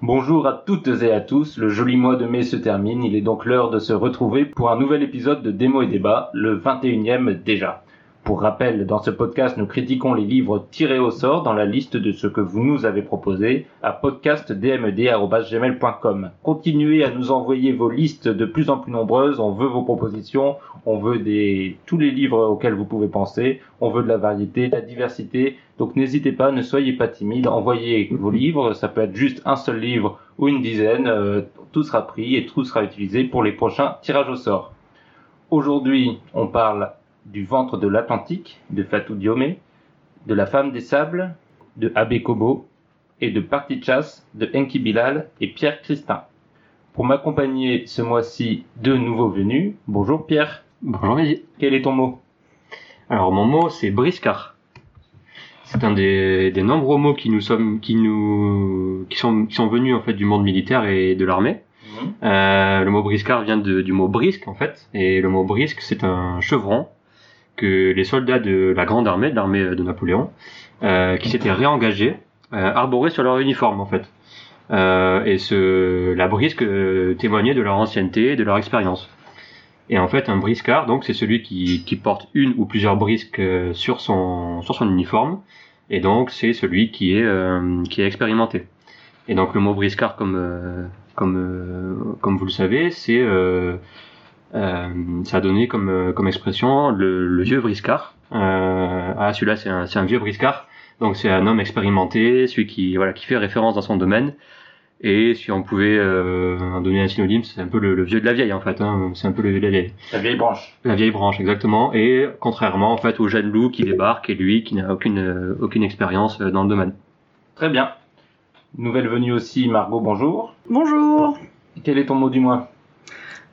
Bonjour à toutes et à tous, le joli mois de mai se termine, il est donc l'heure de se retrouver pour un nouvel épisode de Démo et Débat, le 21e déjà. Pour rappel, dans ce podcast, nous critiquons les livres tirés au sort dans la liste de ce que vous nous avez proposé à podcastdmed.gmail.com. Continuez à nous envoyer vos listes de plus en plus nombreuses, on veut vos propositions, on veut tous les livres auxquels vous pouvez penser, on veut de la variété, de la diversité, donc n'hésitez pas, ne soyez pas timide, envoyez vos livres, ça peut être juste un seul livre ou une dizaine, euh, tout sera pris et tout sera utilisé pour les prochains tirages au sort. Aujourd'hui, on parle du ventre de l'Atlantique de Fatou Diomé, de la femme des sables de Abbé Kobo et de Parti de chasse de Enki Bilal et Pierre Christin. Pour m'accompagner ce mois-ci, deux nouveaux venus. Bonjour Pierre. Bonjour Mehdi. Quel est ton mot? Alors mon mot c'est briscard. C'est un des, des, nombreux mots qui nous sommes, qui nous, qui sont, qui sont venus en fait du monde militaire et de l'armée. Mmh. Euh, le mot briscard vient de, du mot brisque en fait, et le mot brisque c'est un chevron que les soldats de la grande armée, de l'armée de Napoléon, euh, qui s'étaient réengagés, euh, arboraient sur leur uniforme en fait. Euh, et ce, la brisque euh, témoignait de leur ancienneté, et de leur expérience. Et en fait, un briscard, donc, c'est celui qui, qui, porte une ou plusieurs brisques euh, sur son sur son uniforme, et donc c'est celui qui est euh, qui est expérimenté. Et donc le mot briscard, comme comme comme vous le savez, c'est euh, ça a donné comme, euh, comme expression le, le vieux briscard. Euh, ah, celui-là, c'est un, un, vieux briscard. Donc, c'est un homme expérimenté, celui qui, voilà, qui fait référence dans son domaine. Et si on pouvait euh, donner un synonyme, c'est un peu le, le, vieux de la vieille en fait. Hein. C'est un peu le vieux de la vieille. La vieille branche. La vieille branche, exactement. Et contrairement en fait au jeune loup qui débarque et lui qui n'a aucune aucune expérience dans le domaine. Très bien. Nouvelle venue aussi, Margot. Bonjour. Bonjour. Quel est ton mot du mois?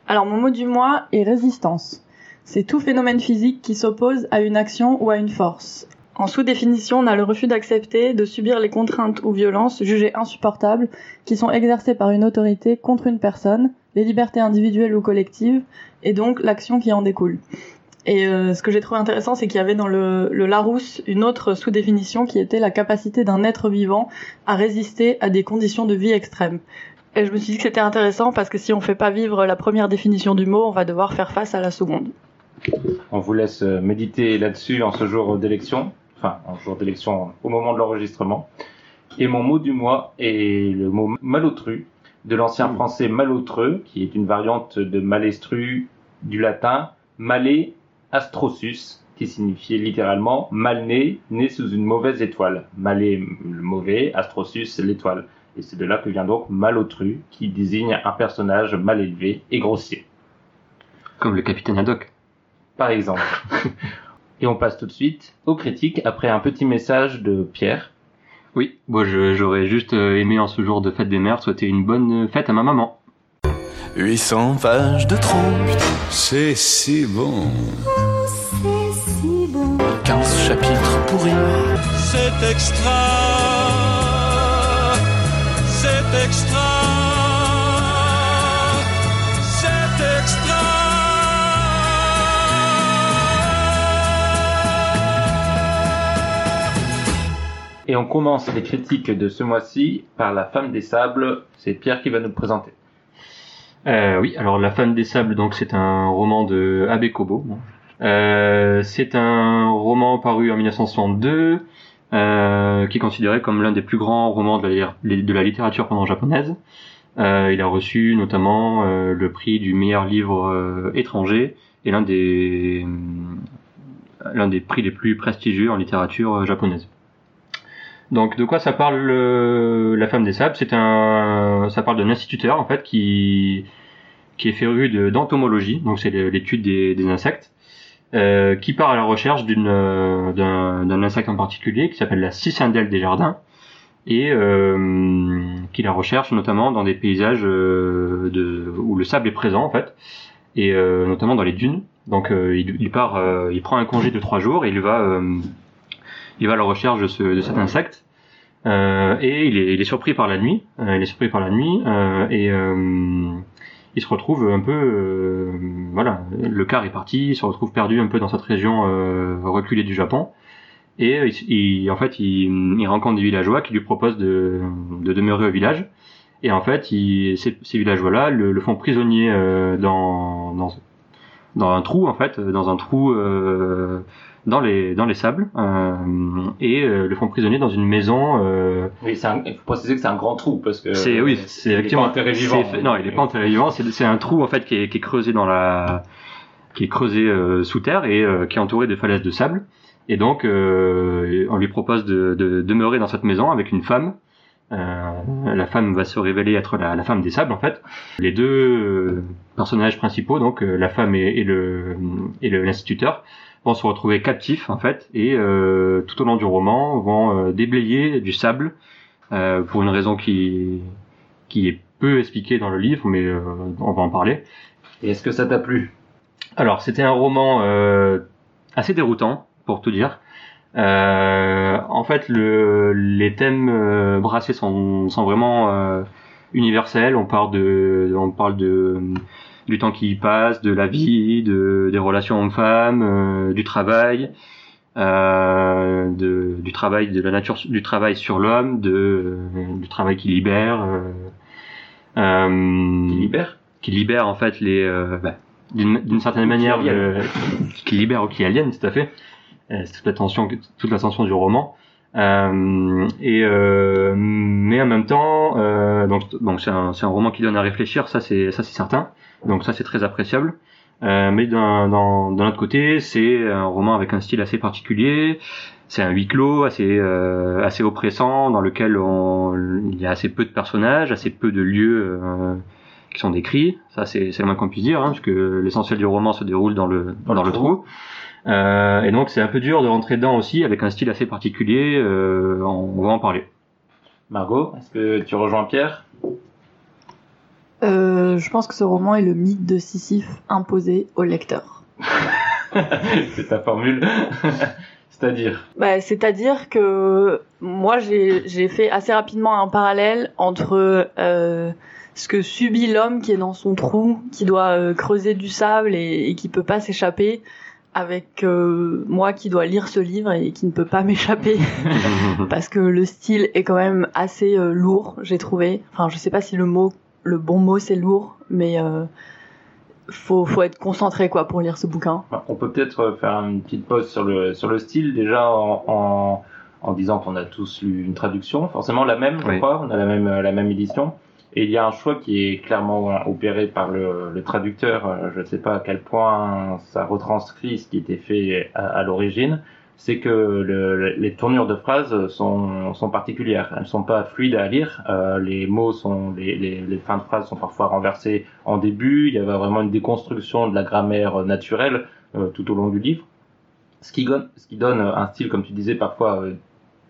Alors mon mot du mois est résistance. C'est tout phénomène physique qui s'oppose à une action ou à une force. En sous-définition, on a le refus d'accepter, de subir les contraintes ou violences jugées insupportables qui sont exercées par une autorité contre une personne, les libertés individuelles ou collectives, et donc l'action qui en découle. Et euh, ce que j'ai trouvé intéressant, c'est qu'il y avait dans le, le Larousse une autre sous-définition qui était la capacité d'un être vivant à résister à des conditions de vie extrêmes. Et je me suis dit que c'était intéressant parce que si on fait pas vivre la première définition du mot, on va devoir faire face à la seconde. On vous laisse euh, méditer là-dessus en ce jour d'élection, enfin en jour d'élection au moment de l'enregistrement. Et mon mot du mois est le mot malotru, de l'ancien mmh. français malotreux, qui est une variante de malestru du latin male astrosus, qui signifiait littéralement mal né, né sous une mauvaise étoile. Malé le mauvais, astrosus l'étoile. Et c'est de là que vient donc malotru, qui désigne un personnage mal élevé et grossier. Comme le capitaine Haddock. Par exemple. et on passe tout de suite aux critiques après un petit message de Pierre. Oui, moi j'aurais juste euh, aimé en ce jour de fête des mères souhaiter une bonne fête à ma maman. 800 pages de trompe, c'est si bon. Oh, c'est si bon. 15 chapitres pourris. C'est extra c'est extra, c'est extra. Et on commence les critiques de ce mois-ci par La Femme des Sables. C'est Pierre qui va nous présenter. Euh, oui, alors La Femme des Sables, donc c'est un roman de Abe Kobo. Euh, c'est un roman paru en 1962 euh, qui est considéré comme l'un des plus grands romans de la, littérature pendant japonaise. Euh, il a reçu notamment euh, le prix du meilleur livre euh, étranger et l'un des l'un des prix les plus prestigieux en littérature japonaise. Donc de quoi ça parle La femme des sables? Un ça parle d'un instituteur en fait qui qui est féru d'entomologie, donc c'est l'étude des insectes euh, qui part à la recherche d'une euh, d'un insecte en particulier qui s'appelle la cicindelle des jardins et euh, qui la recherche notamment dans des paysages euh, de, où le sable est présent en fait et euh, notamment dans les dunes. Donc il, il, part, il prend un congé de trois jours et il va il va à la recherche de, ce, de cet insecte et il est, il est, surpris par la nuit. il est surpris par la nuit et il se retrouve un peu, euh, voilà, le car est parti, il se retrouve perdu un peu dans cette région euh, reculée du Japon. Et il- il- en fait, il, il rencontre des villageois qui lui proposent de, de demeurer au village. Et en fait, il, ces, ces villageois-là le, le font prisonnier euh, dans, dans, dans un trou, en fait, dans un trou euh, dans les dans les sables, euh, et euh, le font prisonnier dans une maison. Euh, Oui, c'est un- il faut préciser que c'est un grand trou parce que. c'est oui, c'est il est effectivement. pas vivant. non, il est pas enterré vivant. C'est c'est un trou en fait qui est, qui est creusé dans la, qui est creusé euh, sous terre et euh, qui est entouré de falaises de sable. Et donc, euh, on lui propose de, de demeurer dans cette maison avec une femme. Euh, la femme va se révéler être la, la femme des sables en fait. Les deux personnages principaux, donc euh, la femme et, et le et le- l'instituteur, vont se retrouver captifs en fait et euh, tout au long du roman vont euh, déblayer du sable euh, pour une raison qui qui est peu expliquée dans le livre, mais euh, on va en parler. Et est-ce que ça t'a plu? Alors, c'était un roman euh, assez déroutant, pour tout dire. Euh, en fait, le, les thèmes euh, brassés sont, sont vraiment euh, universels. On parle de, on parle de du temps qui y passe, de la vie, de, des relations hommes-femmes, euh, du travail, euh, de, du travail, de la nature du travail sur l'homme, de euh, du travail qui libère. Euh, euh, Qui libère qui libère en fait les euh, bah, d'une certaine manière le- qui libère ou qui aliène tout à fait. Euh, c'est toute l'attention toute l'attention du roman. Euh, et euh, mais en même temps euh, donc donc c'est un c'est un roman qui donne à réfléchir ça c'est ça c'est certain donc ça c'est très appréciable Euh, mais d'un autre côté c'est un roman avec un style assez particulier c'est un huis clos assez euh, assez oppressant dans lequel on, il y a assez peu de personnages assez peu de lieux euh, qui sont décrits. Ça, c'est c'est le moins qu'on puisse dire, hein, parce que l'essentiel du roman se déroule dans le dans, le trou. Euh, et donc, c'est un peu dur de rentrer dedans aussi, avec un style assez particulier. Euh, on, on va en parler. Margot, est-ce que tu rejoins Pierre? Euh, je pense que ce roman est le mythe de Sisyphe imposé au lecteur. C'est ta formule. C'est-à-dire Bah, C'est-à-dire que moi, j'ai fait assez rapidement un parallèle entre euh, ce que subit l'homme qui est dans son trou, qui doit euh, creuser du sable et, et qui peut pas s'échapper, avec euh, moi qui dois lire ce livre et qui ne peut pas m'échapper parce que le style est quand même assez euh, lourd, j'ai trouvé. Enfin, je sais pas si le mot, le bon mot, c'est lourd, mais euh, faut faut être concentré quoi pour lire ce bouquin. On peut peut-être faire une petite pause sur le, sur le style, déjà en, en, en disant qu'on a tous lu une traduction, forcément la même, je crois, on a la même, la même édition. Et il y a un choix qui est clairement opéré par le, le traducteur, euh, je ne sais pas à quel point ça retranscrit ce qui était fait à, à l'origine, c'est que le, les tournures de phrases sont, sont particulières. Elles ne sont pas fluides à lire. Euh, les mots sont, les, les, fins de phrases sont parfois renversées en début. Il y avait vraiment une déconstruction de la grammaire naturelle euh, tout au long du livre. Ce qui, ce qui donne un style, comme tu disais, parfois euh,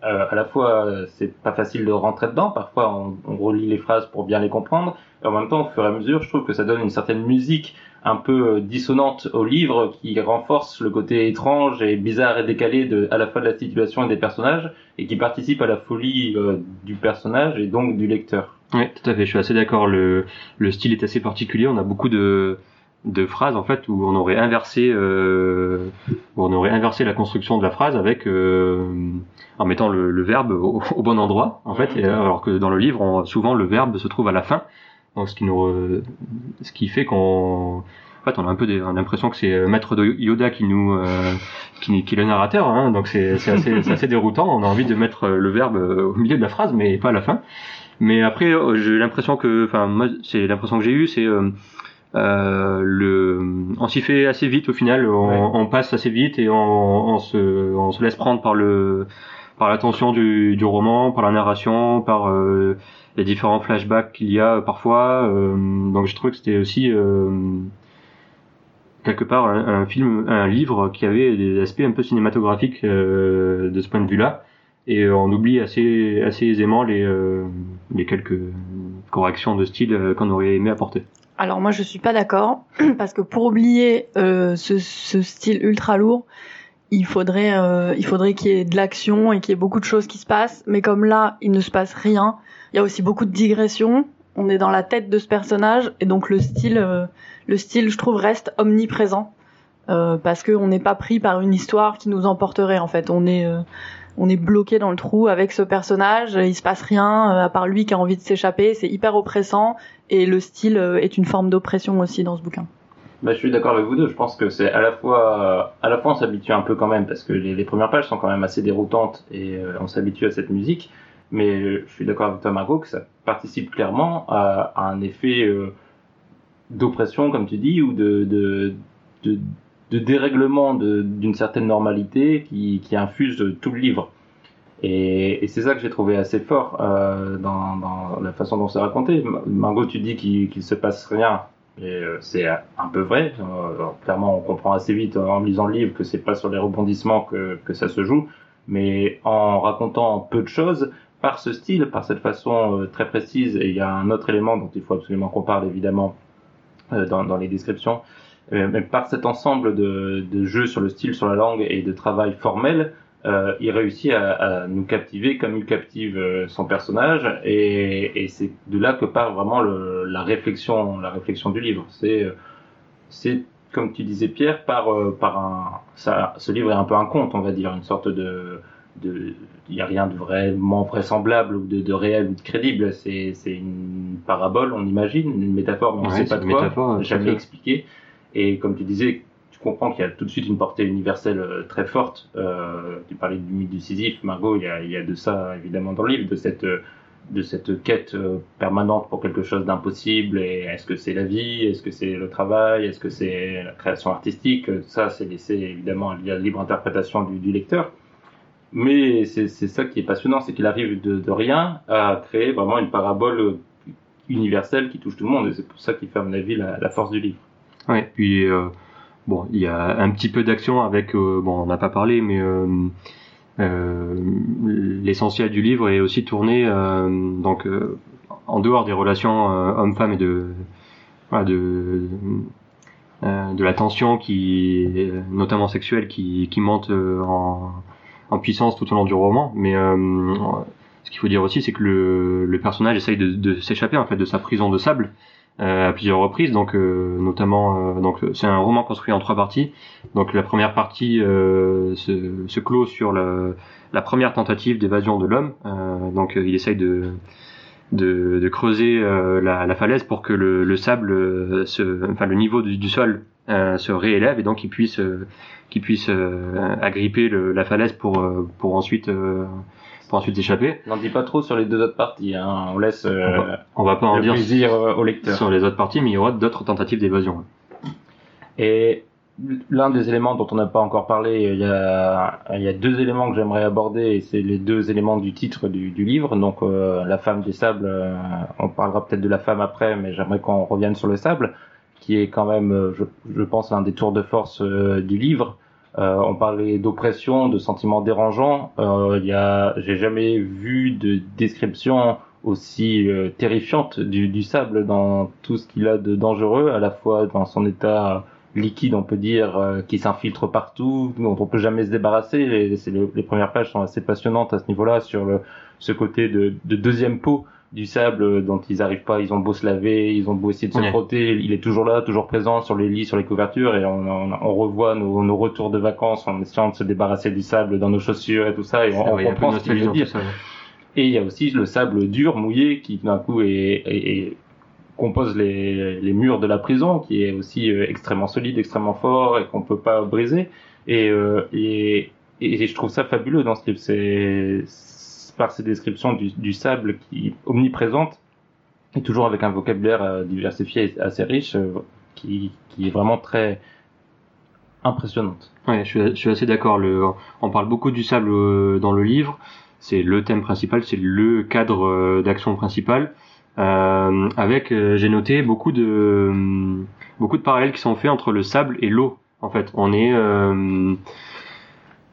à la fois c'est pas facile de rentrer dedans, parfois on relit les phrases pour bien les comprendre, et en même temps au fur et à mesure je trouve que ça donne une certaine musique un peu euh, dissonante au livre qui renforce le côté étrange et bizarre et décalé de à la fois de la situation et des personnages et qui participe à la folie euh, du personnage et donc du lecteur. Oui, tout à fait. Je suis assez d'accord. Le, le style est assez particulier. On a beaucoup de, de phrases en fait où on aurait inversé, euh, où on aurait inversé la construction de la phrase avec euh, en mettant le, le verbe au, au bon endroit en fait. Et, alors que dans le livre, on- souvent le verbe se trouve à la fin. Donc ce qui nous, ce qui fait qu'on en fait, on a un peu des, on a l'impression que c'est euh, Maître de Yoda qui nous, euh, qui, qui est le narrateur, hein, donc c'est c'est assez, c'est assez déroutant. On a envie de mettre euh, le verbe euh, au milieu de la phrase, mais pas à la fin. Mais après, j'ai l'impression que, enfin, moi, c'est l'impression que j'ai eue, c'est euh, euh, le, on s'y fait assez vite au final. On, Ouais. on passe assez vite et on, on se, on se laisse prendre par le, par l'attention du, du roman, par la narration, par euh, les différents flashbacks qu'il y a parfois. euh, donc, je trouvais que c'était aussi euh, quelque part un, film, un livre qui avait des aspects un peu cinématographiques euh, de ce point de vue-là et on oublie assez assez aisément les euh, les quelques corrections de style euh, qu'on aurait aimé apporter. Alors moi je suis pas d'accord parce que pour oublier euh, ce, ce style ultra lourd, il faudrait euh, il faudrait qu'il y ait de l'action et qu'il y ait beaucoup de choses qui se passent. Mais comme là il ne se passe rien, il y a aussi beaucoup de digressions on est dans la tête de ce personnage et donc le style, euh, le style, je trouve, reste omniprésent euh, parce qu'on n'est pas pris par une histoire qui nous emporterait en fait. On est, on est bloqué dans le trou avec ce personnage. Il se passe rien à part lui qui a envie de s'échapper. C'est hyper oppressant et le style est une forme d'oppression aussi dans ce bouquin. Bah, je suis d'accord avec vous deux. Je pense que c'est à la fois, à la fois on s'habitue un peu quand même parce que les, premières pages sont quand même assez déroutantes et euh, on s'habitue à cette musique. Mais je suis d'accord avec toi Margot que ça participe clairement à, un effet euh, d'oppression, comme tu dis, ou de, dérèglement d'une certaine normalité qui, infuse tout le livre. Et, c'est ça que j'ai trouvé assez fort euh, dans, la façon dont c'est raconté. Ma- Margot, tu dis qu'il qu'il se passe rien. Et euh, c'est un peu vrai. Alors, clairement, on comprend assez vite euh, en lisant le livre que c'est pas sur les rebondissements que, que ça se joue, mais en racontant peu de choses, par ce style, par cette façon euh, très précise. Et il y a un autre élément dont il faut absolument qu'on parle évidemment euh, dans, dans les descriptions, euh, mais par cet ensemble de, de jeux sur le style, sur la langue et de travail formel, euh, il réussit à, à nous captiver comme il captive euh, son personnage. Et, et c'est de là que part vraiment le, la réflexion la réflexion du livre. C'est euh, c'est comme tu disais Pierre par par un ça ce livre est un peu un conte on va dire une sorte de de il y a rien de vraiment vraisemblable ou de, de réel ou de crédible. C'est c'est une parabole on imagine une métaphore mais on Ouais, sait pas de quoi. métaphore, à jamais expliqué et comme tu disais comprends qu'il y a tout de suite une portée universelle euh, très forte. Euh, tu parlais du mythe du Sisyphe, Margot, il y a, il y a de ça évidemment dans le livre, de cette de cette quête euh, permanente pour quelque chose d'impossible. Est-ce que c'est la vie Est-ce que c'est le travail Est-ce que c'est la création artistique Ça, c'est laissé évidemment à la libre interprétation du, lecteur. Mais c'est ça qui est passionnant, c'est qu'il arrive de, rien à créer vraiment une parabole universelle qui touche tout le monde. Et c'est pour ça qu'il fait, à mon avis, la, force du livre. Ouais, puis bon, il y a un petit peu d'action avec, euh, bon, on n'a pas parlé, mais euh, euh, l'essentiel du livre est aussi tourné euh, donc en dehors des relations homme-femme et de voilà, de de la tension qui notamment sexuelle qui qui monte en puissance tout au long du roman. Mais ce qu'il faut dire aussi c'est que le, le personnage essaye de, de s'échapper en fait de sa prison de sable à plusieurs reprises. Donc euh, notamment euh, donc c'est un roman construit en trois parties. Donc la première partie euh, se, se clôt sur le, la première tentative d'évasion de l'homme. Euh, donc euh, il essaye de de, de creuser euh, la, la falaise pour que le, le sable euh, se enfin le niveau du, du sol euh, se réélève et donc il puisse euh, qu'il puisse euh, agripper le, la falaise pour euh, pour ensuite euh, pour ensuite s'échapper N'en dis pas trop sur les deux autres parties, hein. on laisse euh, on va pas en dire plaisir euh, au lecteur. sur les autres parties mais il y aura d'autres tentatives d'évasion Et l'un des éléments dont on n'a pas encore parlé, il y a, il y a deux éléments que j'aimerais aborder, et c'est les deux éléments du titre du, du livre. Donc, euh, la femme des sables, euh, on parlera peut-être de la femme après, mais j'aimerais qu'on revienne sur le sable, qui est quand même, euh, je, je pense, un des tours de force euh, du livre. Euh, on parlait d'oppression, de sentiments dérangeants. Euh, il y a, j'ai jamais vu de description aussi euh, terrifiante du, du sable dans tout ce qu'il a de dangereux, à la fois dans son état liquide, on peut dire, euh, qui s'infiltre partout, dont on peut jamais se débarrasser. Les, les premières pages sont assez passionnantes à ce niveau-là sur le, ce côté de, de deuxième peau du sable euh, dont ils arrivent pas, ils ont beau se laver, ils ont beau essayer de se Ouais. frotter, il est toujours là, toujours présent sur les lits, sur les couvertures, et on, on, on revoit nos, nos retours de vacances en essayant de se débarrasser du sable dans nos chaussures et tout ça, et on, Ouais, comprend ce qu'il veut dire. ça, ouais. Et il y a aussi le sable dur, mouillé, qui d'un coup est, est- est- compose les, les murs de la prison, qui est aussi euh, extrêmement solide, extrêmement fort et qu'on peut pas briser. Et, euh, et, et je trouve ça fabuleux dans ce livre. C'est par ces descriptions du, sable qui omniprésente et toujours avec un vocabulaire euh, diversifié et assez riche, euh, qui, est vraiment très impressionnante. Ouais, je suis, assez d'accord. On parle beaucoup du sable euh, dans le livre. C'est le thème principal, c'est le cadre d'action principal. Avec, j'ai noté beaucoup de beaucoup de parallèles qui sont faits entre le sable et l'eau. En fait, on est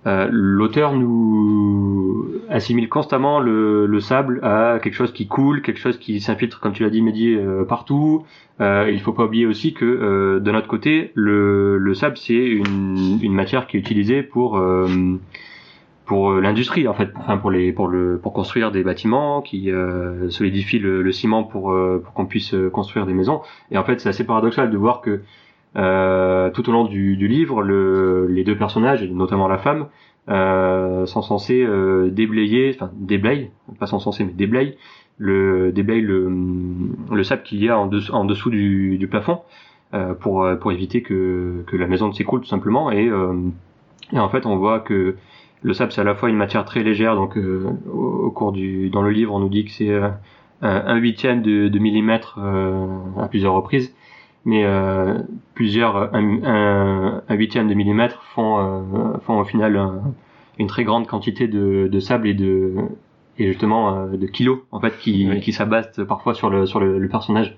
euh, l'auteur nous assimile constamment le, le sable à quelque chose qui coule, quelque chose qui s'infiltre, comme tu l'as dit, Mehdi, euh, partout. Euh, il faut pas oublier aussi que euh, de notre côté, le, le sable c'est une, une matière qui est utilisée pour euh, pour l'industrie en fait, enfin pour les pour le pour construire des bâtiments qui solidifient le, le ciment pour pour qu'on puisse construire des maisons. Et en fait, c'est assez paradoxal de voir que euh, tout au long du, du livre, le, les deux personnages, notamment la femme, euh, sont censés euh, déblayer, enfin déblayent, pas sont censés mais déblayent le déblayent le le sable qu'il y a en dessous, en dessous du, du plafond euh, pour pour éviter que que la maison ne s'écroule tout simplement. Et euh, et en fait on voit que le sable, c'est à la fois une matière très légère, donc euh, au, au cours du dans le livre, on nous dit que c'est un huitième de, de millimètre à plusieurs reprises, mais euh, plusieurs un, un, un huitième de millimètre font euh, font au final un- une très grande quantité de, de sable et de et justement euh, de kilos en fait qui Oui. qui s'abattent parfois sur le sur le, le personnage.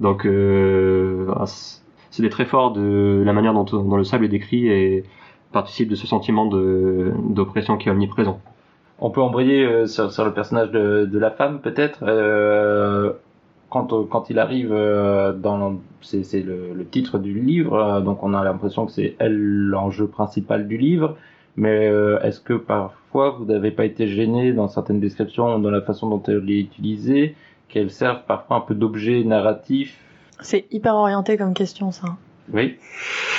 Donc euh, ah, c'est des traits forts de la manière dont, dont le sable est décrit et participe de ce sentiment de d'oppression qui est omniprésent. On peut embrayer euh, sur, sur le personnage de, de la femme peut-être. Euh, quand, quand il arrive euh, dans c'est c'est le, le titre du livre, euh, donc on a l'impression que c'est elle l'enjeu principal du livre. Mais est-ce que parfois vous n'avez pas été gêné dans certaines descriptions, dans la façon dont elle est utilisée, qu'elle serve parfois un peu d'objet narratif? C'est hyper orienté comme question, ça. Oui.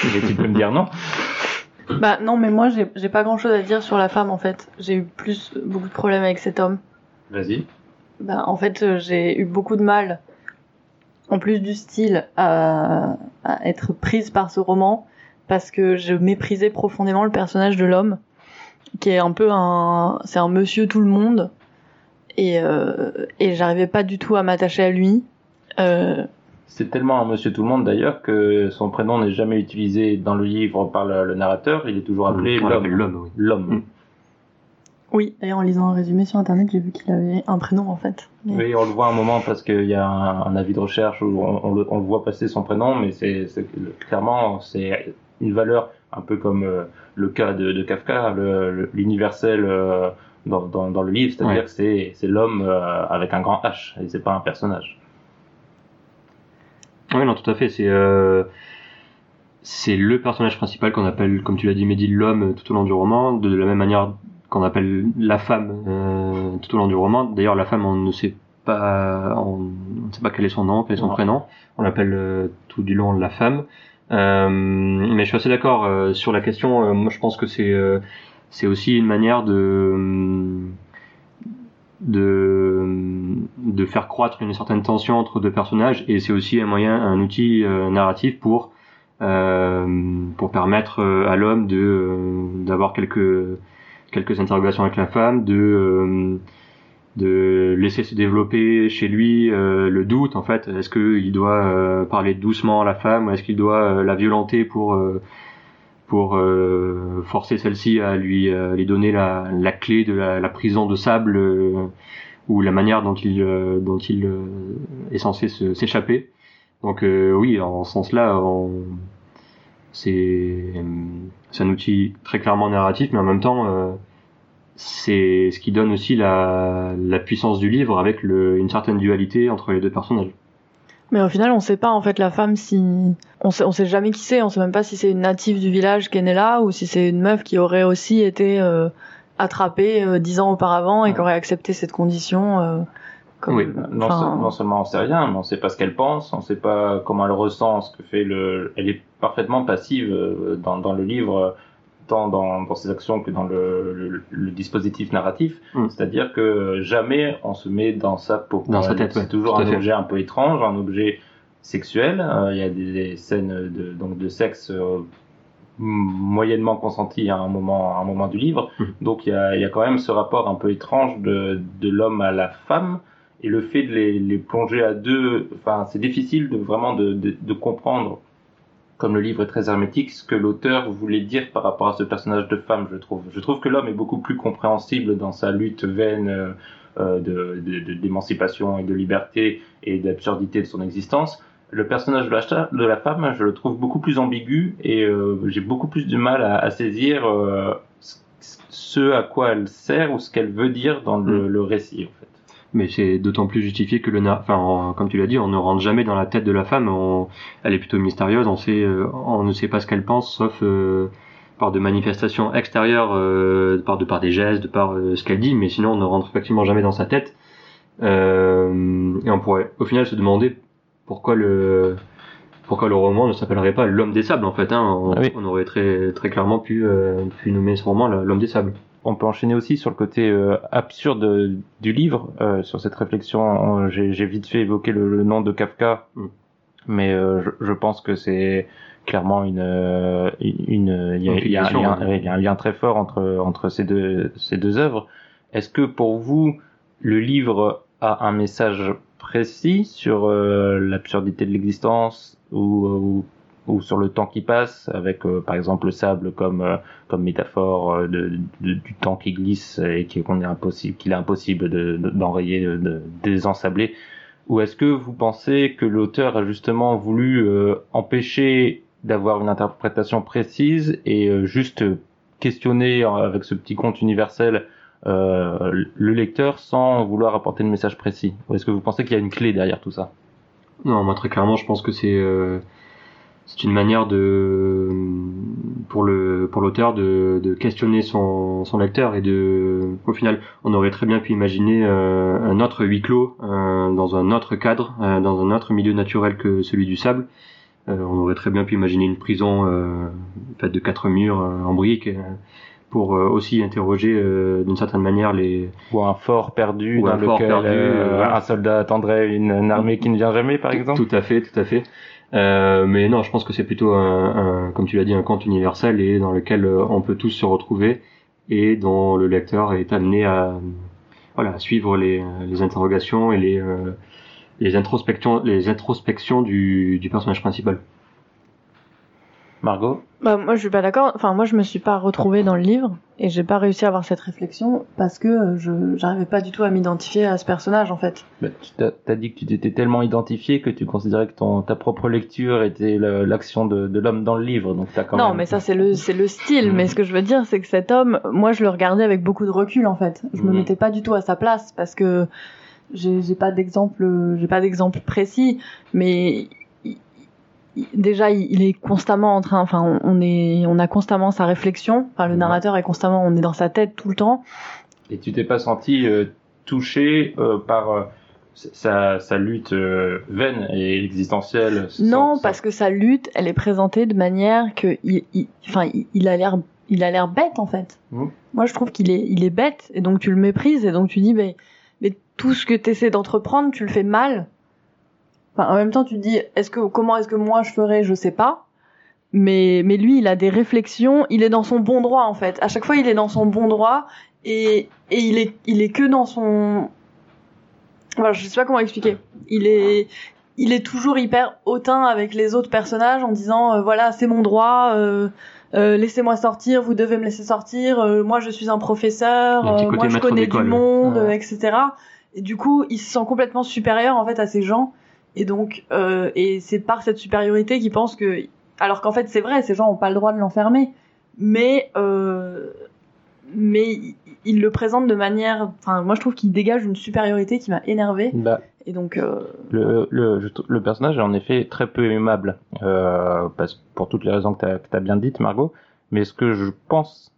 Et tu peux me dire non Bah non, mais moi, j'ai j'ai pas grand-chose à dire sur la femme, en fait. J'ai eu plus beaucoup de problèmes avec cet homme. Vas-y. Bah, en fait, euh, j'ai eu beaucoup de mal, en plus du style, à, à être prise par ce roman, parce que je méprisais profondément le personnage de l'homme, qui est un peu un, c'est un monsieur tout le monde, et euh, et j'arrivais pas du tout à m'attacher à lui. Euh, C'est tellement un monsieur tout le monde d'ailleurs que son prénom n'est jamais utilisé dans le livre par le, le narrateur, il est toujours appelé l'homme. l'homme, oui. L'homme. Oui, d'ailleurs en lisant un résumé sur internet, j'ai vu qu'il avait un prénom en fait. Mais- Oui, on le voit un moment parce qu'il y a un, un avis de recherche où on, on le, on le voit passer son prénom, mais c'est clairement c'est une valeur un peu comme euh, le cas de, de Kafka, le- le- l'universel euh, dans, dans, dans le livre, c'est-à-dire Ouais. que c'est c'est l'homme euh, avec un grand H et c'est pas un personnage. Oui, non, tout à fait. C'est euh, c'est le personnage principal qu'on appelle, comme tu l'as dit, Mehdi, l'homme tout au long du roman, de la même manière qu'on appelle la femme euh, tout au long du roman. D'ailleurs, la femme, on ne sait pas, on ne sait pas quel est son nom, quel est son Non. prénom. On l'appelle euh, tout du long la femme. Euh, mais je suis assez d'accord euh, sur la question. euh, moi, je pense que c'est euh, c'est aussi une manière de de de faire croître une certaine tension entre deux personnages et c'est aussi un moyen un outil narratif pour euh, pour permettre à l'homme de euh, d'avoir quelques quelques interrogations avec la femme de euh, de laisser se développer chez lui euh, le doute en fait. Est-ce que il doit euh, parler doucement à la femme ou est-ce qu'il doit euh, la violenter pour euh, pour forcer celle-ci à lui lui donner la, la clé de la, la prison de sable ou la manière dont il dont il est censé s'échapper? Donc oui en ce sens-là on- c'est un outil très clairement narratif mais en même temps euh, c'est ce qui donne aussi la, la puissance du livre avec le, une certaine dualité entre les deux personnages. Mais au final, on sait pas en fait la femme si on sait, on sait jamais qui c'est. On sait même pas si c'est une native du village qui est née là ou si c'est une meuf qui aurait aussi été euh, attrapée euh, dix ans auparavant et qui aurait accepté cette condition. euh, comme- Oui. Non, enfin, se- non seulement on sait rien, mais on sait pas ce qu'elle pense, on sait pas comment elle ressent, ce que fait le. Elle est parfaitement passive euh, dans, dans le livre, tant dans, dans ses actions que dans le, le, le dispositif narratif. Mm. C'est-à-dire que jamais on se met dans sa peau. Dans sa tête, ouais, C'est toujours un fait. objet un peu étrange, un objet sexuel. Euh, Il y a des, des scènes de, donc de sexe. euh, moyennement consenties à un moment à un moment du livre Mm. donc il y a, il y a quand même ce rapport un peu étrange de, de l'homme à la femme et le fait de les, les plonger à deux, enfin, c'est difficile de vraiment de, de, de comprendre, comme le livre est très hermétique, ce que l'auteur voulait dire par rapport à ce personnage de femme, je trouve. Je trouve que l'homme est beaucoup plus compréhensible dans sa lutte vaine euh, euh, de, d'émancipation et de liberté et d'absurdité de son existence. Le personnage de la, cha- de la femme, je le trouve beaucoup plus ambigu et euh, j'ai beaucoup plus de mal à, à saisir euh, ce à quoi elle sert ou ce qu'elle veut dire dans le, le récit, en fait. Mais c'est d'autant plus justifié que le, na- enfin, en- comme tu l'as dit, on ne rentre jamais dans la tête de la femme. On, elle est plutôt mystérieuse. On sait, euh, on ne sait pas ce qu'elle pense, sauf, euh, par de manifestations extérieures, euh, par de par des gestes, de par euh, ce qu'elle dit, mais sinon on ne rentre effectivement jamais dans sa tête. Euh, et on pourrait au final se demander pourquoi le pourquoi le roman ne s'appellerait pas L'homme des sables en fait. Hein. On, Ah oui. on aurait très très clairement pu euh, pu nommer ce roman L'homme des sables. On peut enchaîner aussi sur le côté euh, absurde du livre, euh, sur cette réflexion. J'ai vite fait évoquer le, le nom de Kafka, Mm. mais euh, je, je pense que c'est clairement une, euh, une, il y y a un lien très fort entre entre ces deux ces deux œuvres. Est-ce que pour vous le livre a un message précis sur euh, l'absurdité de l'existence ou, ou ou sur le temps qui passe, avec euh, par exemple le sable comme euh, comme métaphore euh, de, de- du temps qui glisse et qu'on est impossible, qu'il est impossible de- de- d'enrayer, de, désensabler. Ou est-ce que vous pensez que l'auteur a justement voulu euh, empêcher d'avoir une interprétation précise et euh, juste questionner euh, avec ce petit conte universel euh, le lecteur sans vouloir apporter de message précis? Ou est-ce que vous pensez qu'il y a une clé derrière tout ça? Non, moi très clairement, je pense que c'est euh, c'est une manière de pour le pour l'auteur de, de questionner son, son lecteur et de au final, on aurait très bien pu imaginer euh, un autre huis clos euh, dans un autre cadre, euh, dans un autre milieu naturel que celui du sable. Euh, on aurait très bien pu imaginer une prison euh, faite de quatre murs euh, en briques. pour aussi interroger euh, d'une certaine manière les Ou un fort perdu Ou dans un fort lequel perdu, euh, un soldat attendrait une, une armée qui ne vient jamais, par exemple Tout à fait, tout à fait. Euh, mais non, je pense que c'est plutôt un, un- comme tu l'as dit, un conte universel et dans lequel euh, on peut tous se retrouver et dont le lecteur est amené à, voilà, à suivre les, les interrogations et les, euh, les introspections, les introspections du, du personnage principal. Margot Bah, moi, je suis pas d'accord. Enfin, moi, je me suis pas retrouvée dans le livre et j'ai pas réussi à avoir cette réflexion parce que euh, je j'arrivais pas du tout à m'identifier à ce personnage en fait. bah, tu t'as dit que tu t'étais tellement identifié que tu considérais que ton, ta propre lecture était l'action de, de l'homme dans le livre. Donc t'as quand non, même... mais ça c'est le c'est le style. Mais ce que je veux dire, c'est que cet homme, moi, je le regardais avec beaucoup de recul en fait. Je me Mhm. mettais pas du tout à sa place parce que j'ai pas d'exemple j'ai pas d'exemple précis, mais déjà il est constamment en train enfin on- est on a constamment sa réflexion enfin le narrateur est constamment on est dans sa tête tout le temps Et tu t'es pas senti euh, touché euh, par euh, sa, sa lutte vaine et existentielle? Non, parce que sa lutte, elle est présentée de manière que, il, il- enfin, il, a l'air, il a l'air bête en fait. Mhm. Moi, je trouve qu'il est, il est bête, et donc tu le méprises, et donc tu dis, mais, mais tout ce que tu essaies d'entreprendre, tu le fais mal. Enfin, en même temps, tu te dis, est-ce que, comment est-ce que moi je ferais, je sais pas. Mais, mais lui, il a des réflexions, il est dans son bon droit en fait. À chaque fois, il est dans son bon droit, et, et il est, il est que dans son, voilà, je sais pas comment expliquer. Il est, il est toujours hyper hautain avec les autres personnages en disant euh, voilà c'est mon droit euh, euh, laissez-moi sortir vous devez me laisser sortir euh, moi je suis un professeur un euh, moi je connais du monde Ouais. euh, etc et du coup il se sent complètement supérieur en fait à ces gens et donc euh, et c'est par cette supériorité qu'il pense que alors qu'en fait c'est vrai ces gens ont pas le droit de l'enfermer mais euh, mais il- il le présente de manière enfin moi je trouve qu'il dégage une supériorité qui m'a énervé Bah, et donc euh, le, le, personnage est en effet très peu aimable, parce, pour toutes les raisons que tu as, bien dites, Margot. Mais ce que je pense,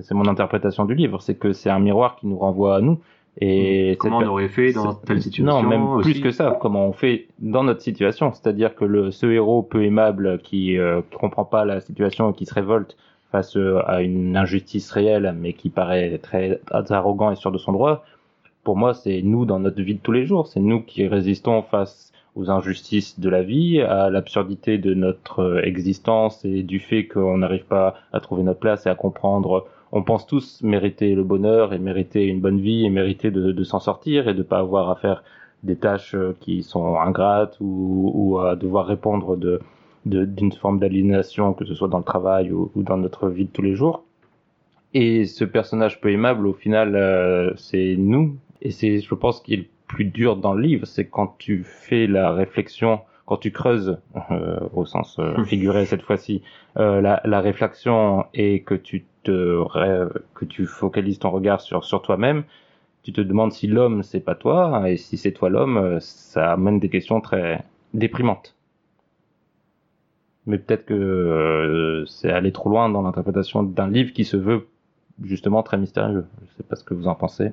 c'est mon interprétation du livre, c'est que c'est un miroir qui nous renvoie à nous. Et Comment cette- on aurait fait dans telle situation Non, même aussi. plus que ça. Comment on fait dans notre situation C'est-à-dire que le, ce héros peu aimable qui euh, qui comprend pas la situation et qui se révolte face euh, à une injustice réelle, mais qui paraît très arrogant et sûr de son droit. Pour moi, c'est nous dans notre vie de tous les jours. C'est nous qui résistons face aux injustices de la vie, à l'absurdité de notre euh, existence et du fait qu'on n'arrive pas à trouver notre place et à comprendre on pense tous mériter le bonheur et mériter une bonne vie et mériter de, s'en sortir et de pas avoir à faire des tâches euh, qui sont ingrates ou, à devoir répondre d'une forme d'aliénation que ce soit dans le travail ou, dans notre vie de tous les jours. Et ce personnage peu aimable au final euh, c'est nous. Et c'est je pense qu'il est le plus dur dans le livre c'est quand tu fais la réflexion quand tu creuses euh, au sens euh, figuré cette fois-ci euh, la, la réflexion et que tu te rêves, que tu focalises ton regard sur sur toi-même, tu te demandes si l'homme c'est pas toi et si c'est toi l'homme, euh, ça amène des questions très déprimantes. Mais peut-être que euh, c'est aller trop loin dans l'interprétation d'un livre qui se veut justement très mystérieux. Je sais pas ce que vous en pensez.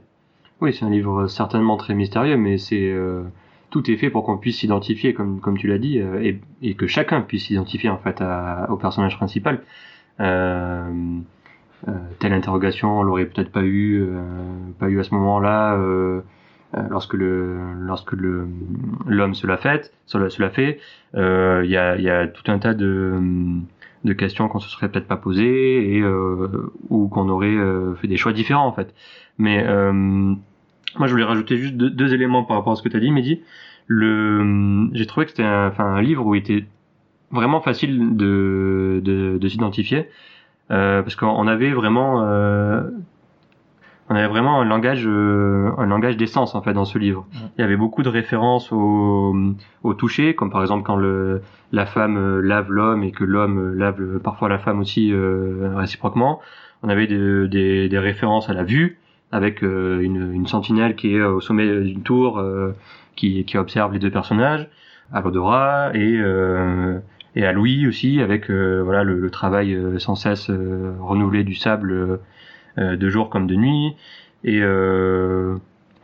Oui, c'est un livre certainement très mystérieux, mais c'est euh, tout est fait pour qu'on puisse s'identifier, comme tu l'as dit, euh, et, que chacun puisse s'identifier en fait au personnage principal. Euh, euh, telle interrogation, on l'aurait peut-être pas eu, pas eu à ce moment-là, lorsque l'homme se l'a fait, se fait. Il y a tout un tas de questions qu'on se serait peut-être pas posées et ou qu'on aurait fait des choix différents en fait. Mais moi, je voulais rajouter juste deux, deux éléments par rapport à ce que tu as dit, Mehdi. Le, j'ai trouvé que c'était un, enfin, un livre où il était vraiment facile de, de, de s'identifier, euh, parce qu'on avait vraiment, euh, on avait vraiment un langage, euh, un langage d'essence en fait dans ce livre. Il y avait beaucoup de références au, au toucher, comme par exemple quand le, la femme euh, lave l'homme et que l'homme euh, lave parfois la femme aussi euh, réciproquement. On avait des, des, des références à la vue avec euh, une, une sentinelle qui est au sommet d'une tour euh, qui, qui observe les deux personnages, à l'odorat et, euh, et à Louis aussi avec euh, voilà le, le travail euh, sans cesse euh, renouvelé du sable euh, euh, de jour comme de nuit et euh,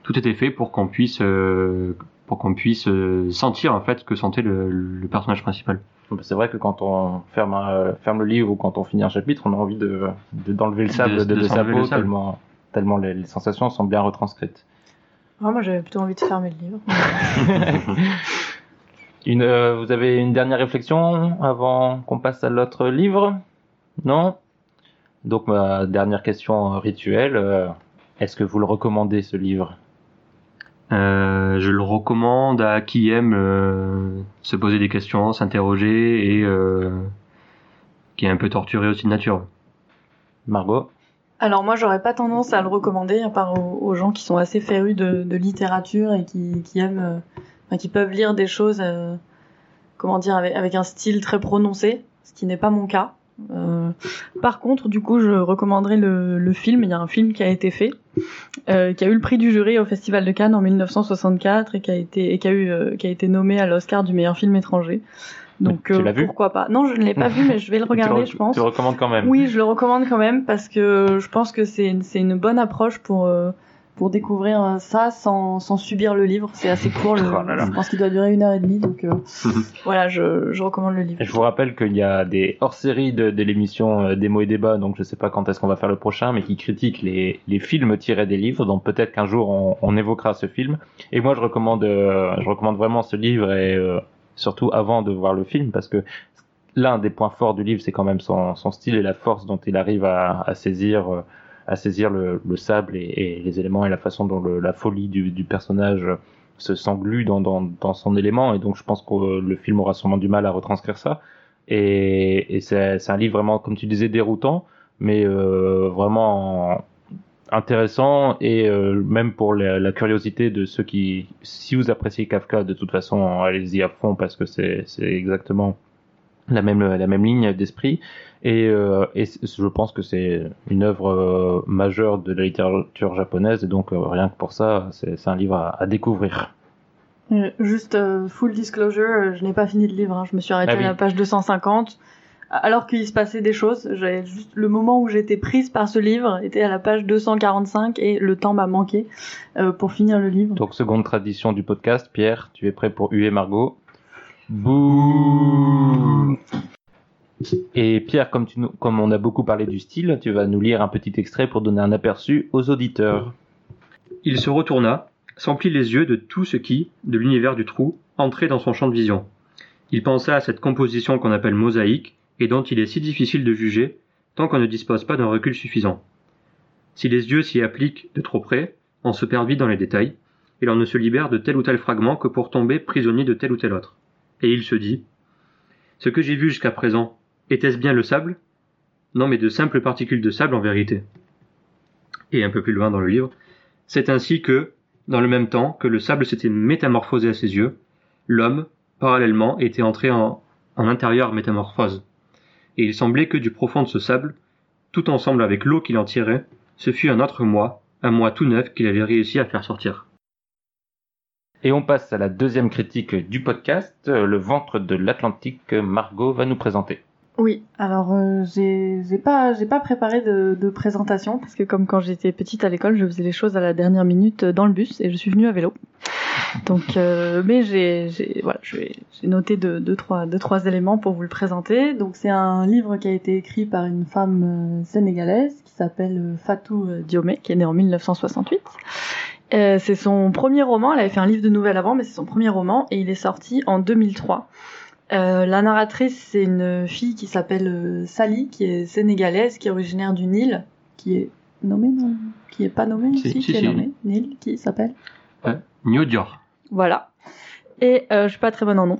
tout était fait pour qu'on puisse euh, pour qu'on puisse euh, sentir en fait ce que sentait le, le personnage principal. Bah, C'est vrai que quand on ferme, un- ferme le livre ou quand on finit un chapitre, on a envie de de- d'enlever le sable De- de, de sa peau le sable. tellement tellement les, les sensations sont bien retranscrites. Ah, moi, j'avais plutôt envie de fermer le livre. Une, euh, vous avez une dernière réflexion avant qu'on passe à l'autre livre? Non? Donc ma dernière question rituelle, euh, est-ce que vous le recommandez ce livre? Euh, je le recommande à qui aime euh, se poser des questions, s'interroger et euh, qui est un peu torturé aussi de nature. Margot? Alors moi, j'aurais pas tendance à le recommander, à part aux, gens qui sont assez férus de, littérature et qui, aiment, euh, qui peuvent lire des choses, euh, comment dire, avec, un style très prononcé, ce qui n'est pas mon cas. Euh, par contre, du coup, je recommanderais le, film. Il y a un film qui a été fait, euh, qui a eu le prix du jury au Festival de Cannes en 1964 et qui a été nommé à l'Oscar du meilleur film étranger. Donc Tu euh, vu pourquoi pas Non, je ne l'ai pas vu, mais je vais le regarder, tu, je pense. Tu le recommandes quand même Oui, je le recommande quand même parce que je pense que c'est une, c'est une bonne approche pour euh, pour découvrir euh, ça sans, sans subir le livre. C'est assez court. Le, Oh là là. Je pense qu'il doit durer une heure et demie, donc euh, voilà, je, je recommande le livre. Et je vous rappelle qu'il y a des hors-séries de, de l'émission euh, Démo et Débat, donc je sais pas quand est-ce qu'on va faire le prochain, mais qui critiquent les, les films tirés des livres, donc peut-être qu'un jour on, on évoquera ce film. Et moi je recommande, je recommande vraiment ce livre et surtout avant de voir le film, parce que l'un des points forts du livre, c'est quand même son, style et la force dont il arrive à, euh, saisir le, le sable et, les éléments et la façon dont la folie du, personnage se s'englue dans, son élément. Et donc, je pense que euh, le film aura sûrement du mal à retranscrire ça. Et, c'est un livre vraiment, comme tu disais, déroutant, mais euh, vraiment intéressant et euh, même pour la, la curiosité de ceux qui, si vous appréciez Kafka, de toute façon, allez-y à fond parce que c'est exactement la même la même ligne d'esprit et, euh, et je pense que c'est une œuvre euh, majeure de la littérature japonaise et donc rien que pour ça c'est un livre à, à découvrir. Juste full disclosure, je n'ai pas fini le livre. hein. Je me suis arrêtée Ah oui. à la page 250. Alors qu'il se passait des choses, j'avais juste le moment où j'étais prise par ce livre était à la page 245 et le temps m'a manqué euh, pour finir le livre. Donc seconde tradition du podcast, Pierre, tu es prêt pour huer Margot? Bouh Et Pierre, comme, tu nous- comme on a beaucoup parlé du style, tu vas nous lire un petit extrait pour donner un aperçu aux auditeurs. Il se retourna, s'emplit les yeux de tout ce qui, de l'univers du trou, entrait dans son champ de vision. Il pensa à cette composition qu'on appelle mosaïque et dont il est si difficile de juger tant qu'on ne dispose pas d'un recul suffisant. Si les yeux s'y appliquent de trop près, on se perd vite dans les détails, et l'on ne se libère de tel ou tel fragment que pour tomber prisonnier de tel ou tel autre. Et il se dit, ce que j'ai vu jusqu'à présent, était-ce bien le sable? Non mais de simples particules de sable en vérité. Et un peu plus loin dans le livre, c'est ainsi que, dans le même temps que le sable s'était métamorphosé à ses yeux, l'homme, parallèlement, était entré en, en métamorphose. Et il semblait que du profond de ce sable, tout ensemble avec l'eau qu'il en tirait, ce fut un autre moi, un moi tout neuf qu'il avait réussi à faire sortir. Et on passe à la deuxième critique du podcast, euh, Le ventre de l'Atlantique, que Margot va nous présenter. Oui, alors euh, j'ai pas j'ai pas préparé de, de présentation parce que comme quand j'étais petite à l'école, je faisais les choses à la dernière minute euh, dans le bus et je suis venue à vélo. Donc, euh, mais j'ai voilà, j'ai noté deux, deux trois deux trois éléments pour vous le présenter. Donc c'est un livre qui a été écrit par une femme euh, sénégalaise qui s'appelle euh, Fatou Diomé, qui est née en 1968. Euh, c'est son premier roman. Elle avait fait un livre de nouvelles avant, mais c'est son premier roman et il est sorti en 2003. Euh, la narratrice, c'est une fille qui s'appelle euh, Sally, qui est sénégalaise, qui est originaire du Nil, qui est nommée, non? Qui est pas nommée Si, Si, si, qui est nommée. Nil, qui s'appelle? New Dior. Voilà. Et euh, je suis pas très bonne en nom.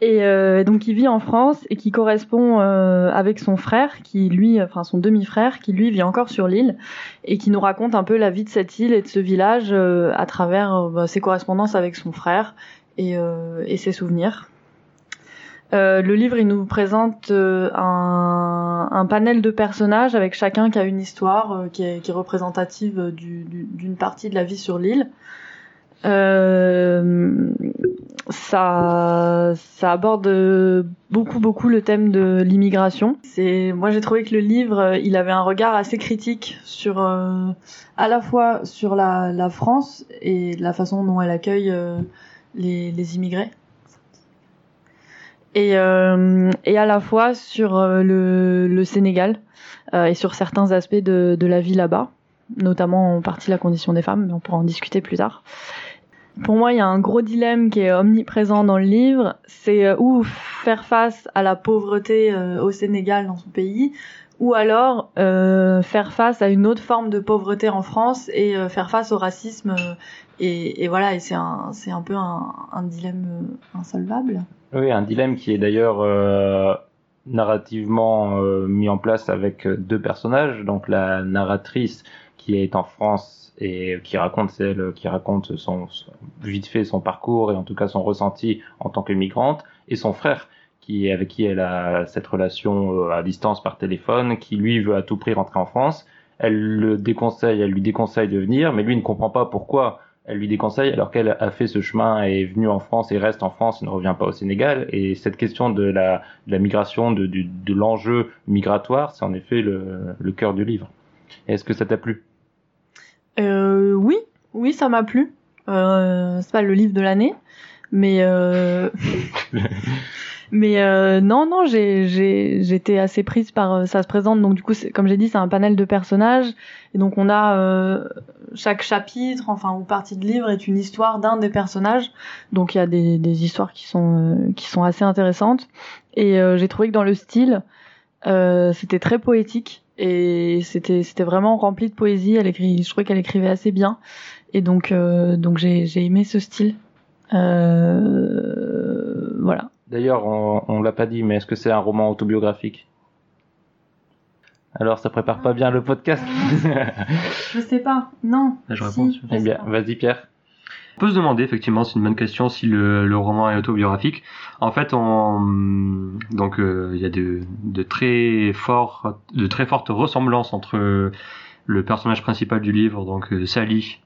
Et euh, donc il vit en France et qui correspond euh, avec son frère, qui lui, enfin son demi-frère, qui lui vit encore sur l'île et qui nous raconte un peu la vie de cette île et de ce village euh, à travers euh, bah, ses correspondances avec son frère et, euh, et ses souvenirs. Euh, le livre, il nous présente euh, un, panel de personnages avec chacun qui a une histoire euh, qui, est, représentative du- du- d'une partie de la vie sur l'île. Ça, aborde beaucoup, beaucoup le thème de l'immigration. Moi, j'ai trouvé que le livre, il avait un regard assez critique sur, à la fois sur la, France et la façon dont elle accueille les immigrés. Et, euh, et à la fois sur euh, le, le Sénégal euh, et sur certains aspects de, de la vie là-bas, notamment en partie la condition des femmes, mais on pourra en discuter plus tard. Pour moi, il y a un gros dilemme qui est omniprésent dans le livre, c'est ou faire face à la pauvreté au Sénégal dans son pays, ou alors euh, faire face à une autre forme de pauvreté en France et euh, faire face au racisme. euh, et, voilà, et c'est un, un peu un, dilemme insolvable. Oui, un dilemme qui est d'ailleurs narrativement mis en place avec deux personnages, donc la narratrice qui est en France et qui raconte celle qui raconte vite fait son parcours et en tout cas son ressenti en tant que migrante et son frère qui avec qui elle a cette relation euh, à distance par téléphone qui lui veut à tout prix rentrer en France elle le déconseille elle lui déconseille de venir mais lui ne comprend pas pourquoi elle lui déconseille alors qu'elle a fait ce chemin et est venue en France et reste en France et ne revient pas au Sénégal. Et cette question de la, de la migration, de, l'enjeu migratoire, c'est en effet le, le cœur du livre. Est-ce que ça t'a plu? Euh, oui, oui, ça m'a plu. Euh, c'est pas le livre de l'année, mais euh... mais euh, non, non, j'étais assez prise par euh, ça se présente. Donc du coup, comme j'ai dit, c'est un panel de personnages et donc on a euh, chaque chapitre, enfin ou partie de livre est une histoire d'un des personnages. Donc il y a des des histoires qui sont euh, qui sont assez intéressantes et euh, j'ai trouvé que dans le style, euh, c'était très poétique et c'était c'était vraiment rempli de poésie. Elle écrit, je trouvais qu'elle écrivait assez bien et donc donc j'ai j'ai aimé ce style. Voilà. D'ailleurs, on, on l'a pas dit, mais est-ce que c'est un roman autobiographique? Alors, ça prépare pas bien le podcast. Je sais pas. Non. Là, je Si, réponds. je eh bien, vas-y Pierre. On peut se demander, effectivement, c'est une bonne question, si le, le roman est autobiographique. En fait, on, donc euh, il y a de, de très forts, de très fortes ressemblances entre le personnage principal du livre, donc euh, Sally,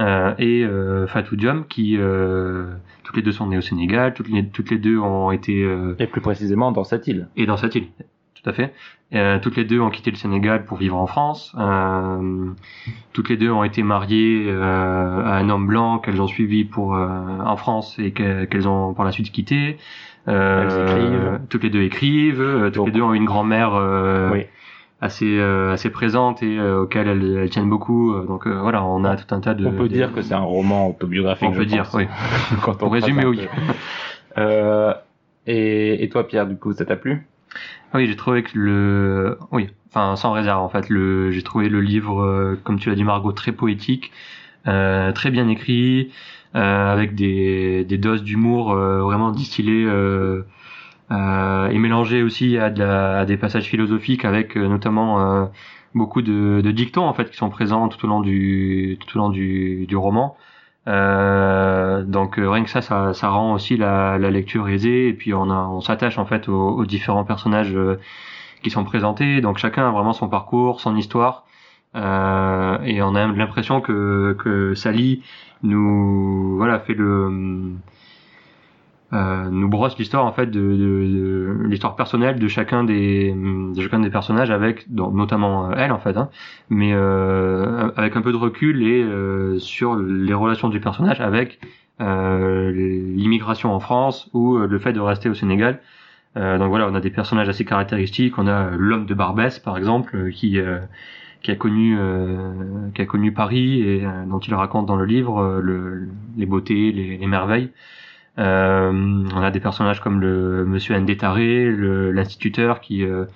euh, et euh, Fatou Diom, qui euh, toutes les deux sont nées au Sénégal, toutes les, toutes les deux ont été euh, Et plus précisément dans cette île. et dans cette île, tout à fait. Euh, toutes les deux ont quitté le Sénégal pour vivre en France. Euh, toutes les deux ont été mariées euh, à un homme blanc qu'elles ont suivi pour euh, en France et que- qu'elles ont par la suite quitté. Euh, Elles écrivent. Toutes les deux écrivent. euh, toutes Donc- les deux ont une grand-mère euh, Oui. Assez euh, assez présente et euh, auquel elles, elles tiennent beaucoup. Euh, Donc euh, voilà, on a tout un tas de. On peut dire que c'est un roman autobiographique. On peut dire, oui. Quand on Pour résumer, oui. Euh, et, et toi Pierre, du coup, ça t'a plu? Oui, j'ai trouvé que le, oui, enfin sans réserve en fait, le, j'ai trouvé le livre, euh, comme tu l'as dit Margot, très poétique, euh, très bien écrit, euh, avec des, des doses d'humour euh, vraiment distillées et mélangées aussi à, de la- à des passages philosophiques, avec euh, notamment euh, beaucoup de, de dictons en fait qui sont présents tout au long du tout au long du, du roman. Euh, donc euh, rien que ça, ça, ça rend aussi la, la lecture aisée et puis on, on s'attache en fait aux, aux différents personnages euh, qui sont présentés. Donc chacun a vraiment son parcours, son histoire Euh, et on a l'impression que, que Sally nous voilà fait le euh, nous brosse l'histoire en fait de, de, de l'histoire personnelle de chacun des de chacun des personnages avec notamment euh, elle en fait hein, mais euh, avec un peu de recul et euh, sur les relations du personnage avec euh, l'immigration en France ou le fait de rester au Sénégal. Donc voilà on a des personnages assez caractéristiques. On a l'homme de Barbès par exemple qui qui a connu qui a connu Paris et dont il raconte dans le livre le, les beautés les, les merveilles. euh, on a des personnages comme le Monsieur Ndétaré, l'instituteur qui euh,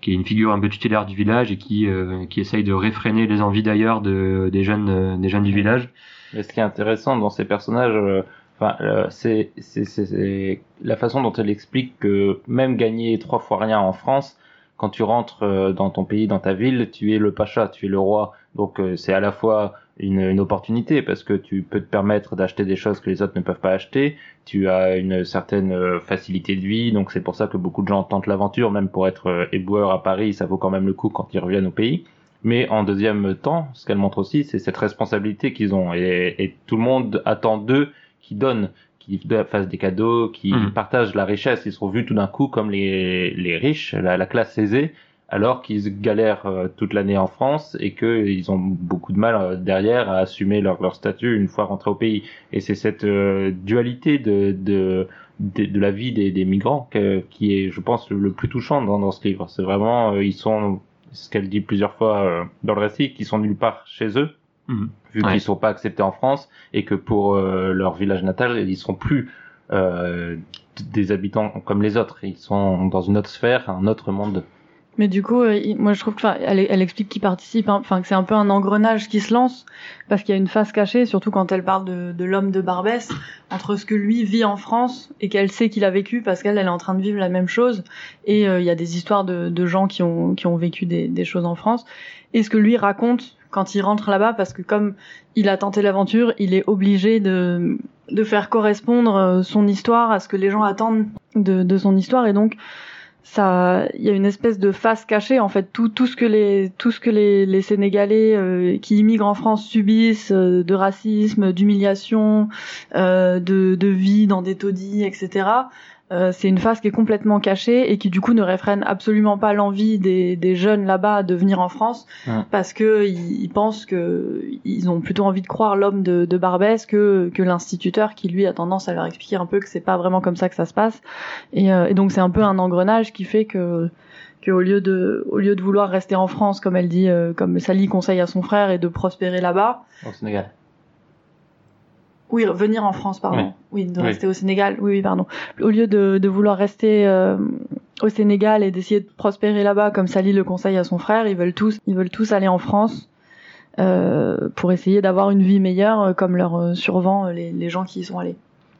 qui est une figure un peu tutélaire du village et qui euh, essaye de réfréner les envies d'ailleurs de, des jeunes du village. Mais ce qui est intéressant dans ces personnages, c'est la façon dont elle explique que même gagner trois fois rien en France, quand tu rentres dans ton pays, dans ta ville, tu es le pacha, tu es le roi. Donc c'est à la fois une, une, opportunité parce que tu peux te permettre d'acheter des choses que les autres ne peuvent pas acheter. Tu as une certaine euh, facilité de vie, donc c'est pour ça que beaucoup de gens tentent l'aventure, même pour être euh, éboueur à Paris, ça vaut quand même le coup quand ils reviennent au pays. Mais en deuxième temps, ce qu'elle montre aussi, c'est cette responsabilité qu'ils ont et, et, tout le monde attend d'eux qu'ils donnent, qu'ils fassent des cadeaux, qu'ils mmh. partagent la richesse. Ils sont vus tout d'un coup comme les, les riches, la, la classe aisée alors qu'ils galèrent euh, toute l'année en France et qu'ils ont beaucoup de mal euh, derrière à assumer leur, leur statut une fois rentrés au pays. Et c'est cette euh, dualité de, de, de, la vie des, des migrants qui est, je pense, le, plus touchant dans, dans ce livre. C'est vraiment, ils sont, ce qu'elle dit plusieurs fois dans le récit, qu'ils sont nulle part chez eux, mmh. vu ouais. qu'ils sont pas acceptés en France et que pour leur village natal, ils seront plus des habitants comme les autres. Ils sont dans une autre sphère, un autre monde. Mais du coup, euh, moi je trouve que, elle, elle explique qu'il participe, hein, enfin que c'est un peu un engrenage qui se lance, parce qu'il y a une face cachée, surtout quand elle parle de, de l'homme de Barbès, entre ce que lui vit en France et qu'elle sait qu'il a vécu, parce qu'elle elle est en train de vivre la même chose, et euh, il y a des histoires de, de, gens qui ont qui ont vécu des, des choses en France, et ce que lui raconte quand il rentre là-bas, parce que comme il a tenté l'aventure, il est obligé de de faire correspondre euh, son histoire à ce que les gens attendent de, de son histoire, et donc ça il y a une espèce de face cachée en fait. Tout tout ce que les tout ce que les, les Sénégalais euh, qui immigrent en France subissent euh, de racisme d'humiliation euh, de, de vie dans des taudis etc euh, c'est une phase qui est complètement cachée et qui du coup ne réfrène absolument pas l'envie des, des, jeunes là-bas de venir en France ouais. parce que ils, ils, pensent que ils ont plutôt envie de croire l'homme de, de Barbès que, que l'instituteur qui lui a tendance à leur expliquer un peu que c'est pas vraiment comme ça que ça se passe et, euh, et donc c'est un peu un engrenage qui fait que que au lieu de au lieu de vouloir rester en France comme elle dit euh, comme Sally conseille à son frère et de prospérer là-bas au Sénégal oui, venir en France, pardon. Oui, oui de rester oui. au Sénégal. Oui, oui, pardon. Au lieu de, de vouloir rester euh, au Sénégal et d'essayer de prospérer là-bas, comme Sally le conseille à son frère, ils veulent tous, ils veulent tous aller en France euh, pour essayer d'avoir une vie meilleure, euh, comme leur euh, survent les, les gens qui y sont allés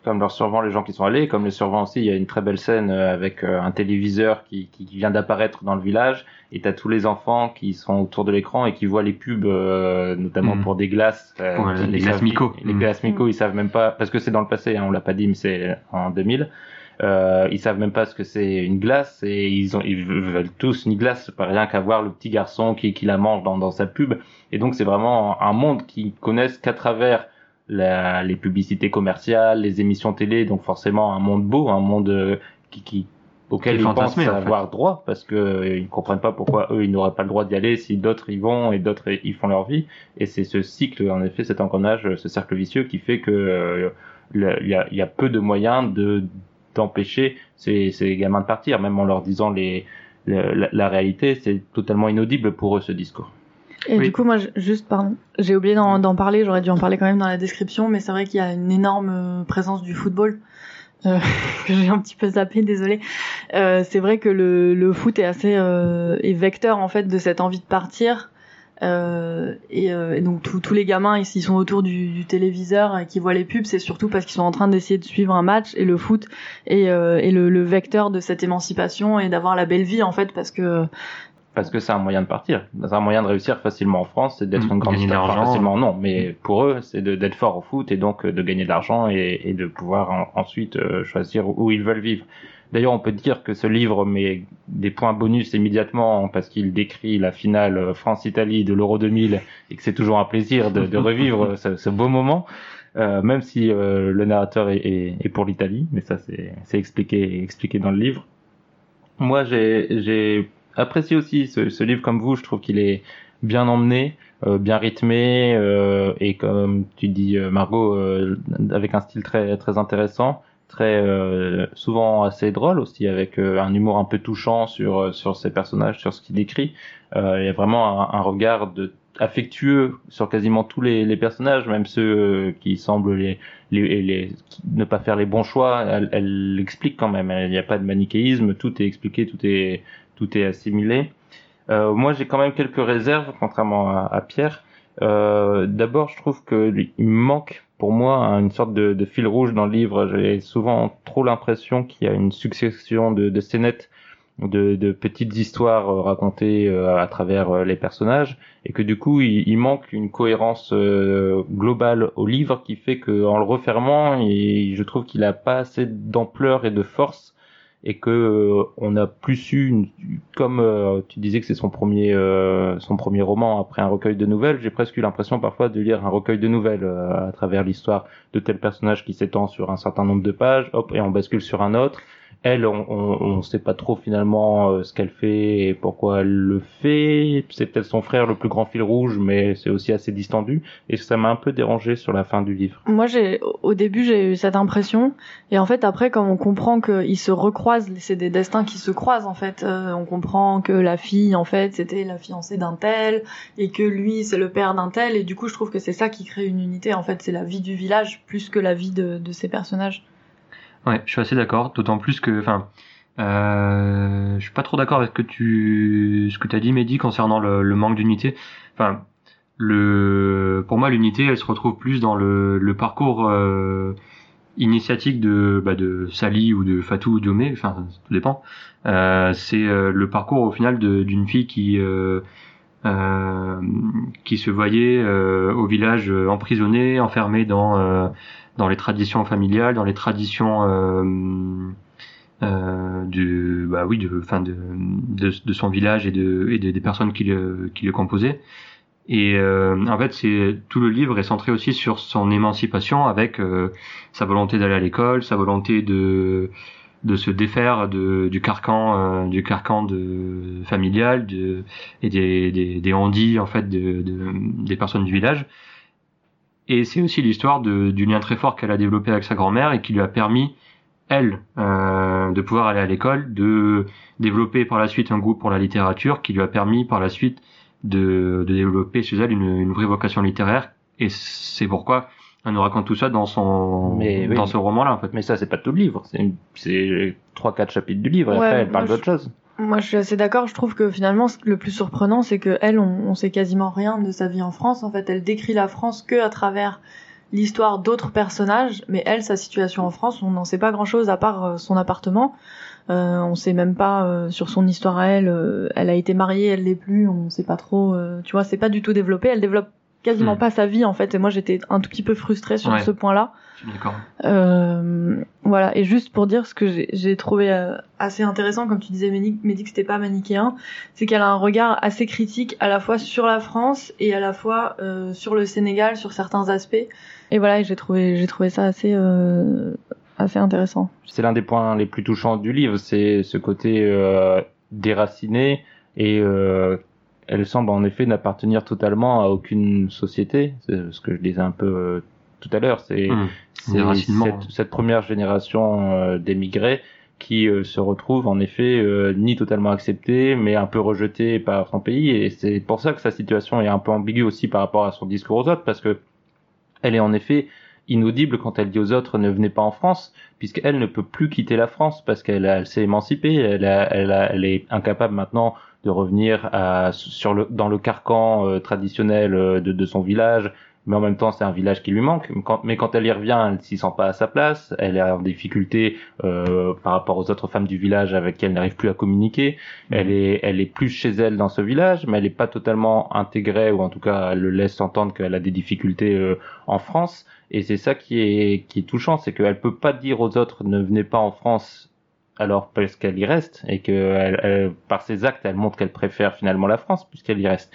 comme leur survent les gens qui sont allés, comme les survent aussi, il y a une très belle scène avec un téléviseur qui, qui vient d'apparaître dans le village, et t'as tous les enfants qui sont autour de l'écran et qui voient les pubs, euh, notamment mmh. pour des glaces. Euh, pour les, les glaces Mico. Les mmh. glaces Mico, ils savent même pas, parce que c'est dans le passé, hein, on l'a pas dit, mais c'est en 2000. Euh, ils savent même pas ce que c'est une glace et ils ont ils veulent tous une glace pas rien qu'à voir le petit garçon qui, qui la mange dans, dans sa pub et donc c'est vraiment un monde qu'ils connaissent qu'à travers la, les publicités commerciales, les émissions télé, donc forcément un monde beau, un monde euh, qui, qui auquel ils pensent avoir fait. droit parce que euh, ils comprennent pas pourquoi eux ils n'auraient pas le droit d'y aller si d'autres y vont et d'autres ils font leur vie et c'est ce cycle en effet cet engrenage ce cercle vicieux qui fait que euh, il y, a, y a peu de moyens de d'empêcher ces, ces gamins de partir même en leur disant les la, la réalité c'est totalement inaudible pour eux ce discours et oui. du coup, moi, juste, pardon, j'ai oublié d'en parler, j'aurais dû en parler quand même dans la description, mais c'est vrai qu'il y a une énorme euh, présence du football. Euh, que j'ai un petit peu zappé, désolé. Euh, c'est vrai que le, le foot est assez euh, est vecteur en fait de cette envie de partir. Euh, et, euh, et, donc tous les gamins ici sont autour du, du téléviseur et qui voient les pubs, c'est surtout parce qu'ils sont en train d'essayer de suivre un match et le foot est, est le, le, vecteur de cette émancipation et d'avoir la belle vie en fait parce que parce que c'est un moyen de partir. C'est un moyen de réussir facilement en France, c'est d'être Mm, une grande star. Enfin, facilement non, mais pour eux, c'est d'être fort au foot et donc euh, de gagner de l'argent et, et de pouvoir en- ensuite euh, choisir où ils veulent vivre. D'ailleurs, on peut dire que ce livre met des points bonus immédiatement parce qu'il décrit la finale euh, France-Italie de l'Euro 2000 et que c'est toujours un plaisir de, de revivre ce, ce beau moment, euh, même si euh, le narrateur est, est- est pour l'Italie, mais ça c'est expliqué expliqué dans le livre. Moi, j'ai apprécié aussi ce, livre comme vous. Je trouve qu'il est bien emmené, euh, bien rythmé euh, et comme tu dis euh, Margot, avec un style très très intéressant, très souvent assez drôle aussi, avec un humour un peu touchant sur sur ses personnages, sur ce qu'il décrit. Il y a vraiment un, regard affectueux sur quasiment tous les, personnages, même ceux qui semblent ne pas faire les bons choix. Elle, elle l'explique quand même. Il n'y a pas de manichéisme, tout est expliqué, tout est tout est assimilé. Euh, moi, j'ai quand même quelques réserves, contrairement à, Pierre. Euh, D'abord, je trouve que lui- il manque pour moi une sorte de, fil rouge dans le livre. J'ai souvent trop l'impression qu'il y a une succession de, de scénettes, de, petites histoires euh, racontées à travers les personnages, et que du coup, il, il manque une cohérence globale au livre qui fait que en le refermant, je trouve qu'il a pas assez d'ampleur et de force et que euh, on a plus eu comme euh, tu disais que c'est son premier euh, son premier roman après un recueil de nouvelles j'ai presque eu l'impression parfois de lire un recueil de nouvelles euh, à travers l'histoire de tel personnage qui s'étend sur un certain nombre de pages hop et on bascule sur un autre elle on on sait pas trop finalement euh, ce qu'elle fait et pourquoi elle le fait c'est peut-être son frère le plus grand fil rouge mais c'est aussi assez distendu et ça m'a un peu dérangé sur la fin du livre Moi, j'ai au début j'ai eu cette impression, et en fait après, quand on comprend qu'ils se recroisent, c'est des destins qui se croisent en fait. Euh, on comprend que la fille, en fait, c'était la fiancée d'un tel, et que lui, c'est le père d'un tel, et du coup, je trouve que c'est ça qui crée une unité. En fait, c'est la vie du village plus que la vie de, de ces personnages. Ouais, je suis assez d'accord, d'autant plus que, enfin, euh, je suis pas trop d'accord avec ce que tu, ce que t'as dit, Mehdi, concernant le, le manque d'unité. Enfin, le, pour moi, l'unité, elle se retrouve plus dans le, le parcours euh, initiatique de, bah, de Sally ou de Fatou ou d'Omé, enfin, tout dépend. Euh, c'est euh, le parcours au final de- d'une fille qui euh, euh, qui se voyait au village emprisonnée, enfermée dans dans les traditions familiales, dans les traditions euh, euh, du bah oui de enfin de, de son village et de et des personnes qui le qui le composaient. Et euh, en fait, c'est tout le livre est centré aussi sur son émancipation avec euh, sa volonté d'aller à l'école, sa volonté de de se défaire de, du carcan euh, du carcan de familial de, et des, des, des handis en fait de, de, des personnes du village et c'est aussi l'histoire de- du lien très fort qu'elle a développé avec sa grand-mère et qui lui a permis elle euh, de pouvoir aller à l'école de développer par la suite un goût pour la littérature qui lui a permis par la suite de, de développer chez elle une, une vraie vocation littéraire. Et c'est pourquoi elle nous raconte tout ça dans son Mais oui. dans ce roman là en fait. Mais ça c'est pas tout le livre. C'est trois quatre chapitres du livre et Ouais, après elle parle d'autre chose Moi, je suis assez d'accord. Je trouve que finalement, le plus surprenant, c'est que elle, on, sait quasiment rien de sa vie en France. En fait, elle décrit la France que à travers l'histoire d'autres personnages, mais elle, sa situation en France, on n'en sait pas grand-chose à part euh, son appartement. Euh, on sait même pas euh, sur son histoire à elle. euh, elle a été mariée, elle l'est plus. On sait pas trop. tu vois, c'est pas du tout développé. Elle développe quasiment Hmm. pas sa vie en fait. Et moi, j'étais un tout petit peu frustrée sur Ouais. ce point-là. Je suis d'accord Euh, voilà, et juste pour dire ce que j'ai- j'ai trouvé euh, assez intéressant, comme tu disais, que c'était pas manichéen, c'est qu'elle a un regard assez critique à la fois sur la France et à la fois euh, sur le Sénégal, sur certains aspects. Et voilà, et j'ai trouvé, j'ai trouvé ça assez, euh, assez intéressant. c'est l'un des points les plus touchants du livre, c'est ce côté euh, déraciné et euh, elle semble en effet n'appartenir totalement à aucune société. C'est ce que je disais un peu euh, tout à l'heure. C'est Hum. c'est Déracinement. cette, cette première génération euh, d'émigrés qui euh, se retrouve en effet euh, ni totalement acceptée, mais un peu rejetée par son pays. Et c'est pour ça que sa situation est un peu ambiguë aussi par rapport à son discours aux autres, parce que elle est en effet inaudible quand elle dit aux autres ne venez pas en France, puisqu'elle ne peut plus quitter la France parce qu'elle elle s'est émancipée, elle, a- elle, a- elle est incapable maintenant de revenir à, sur le, dans le carcan euh, traditionnel euh, de, de son village, mais en même temps c'est un village qui lui manque. Quand- mais quand elle y revient, elle s'y sent pas à sa place, elle est en difficulté euh, par rapport aux autres femmes du village avec qui elle n'arrive plus à communiquer. Elle est, elle est plus chez elle dans ce village, mais elle est pas totalement intégrée ou en tout cas elle le laisse entendre qu'elle a des difficultés euh, en France. Et c'est ça qui est qui est touchant, c'est qu'elle peut pas dire aux autres ne venez pas en France alors parce qu'elle y reste et que elle, elle- par ses actes elle montre qu'elle préfère finalement la France puisqu'elle y reste.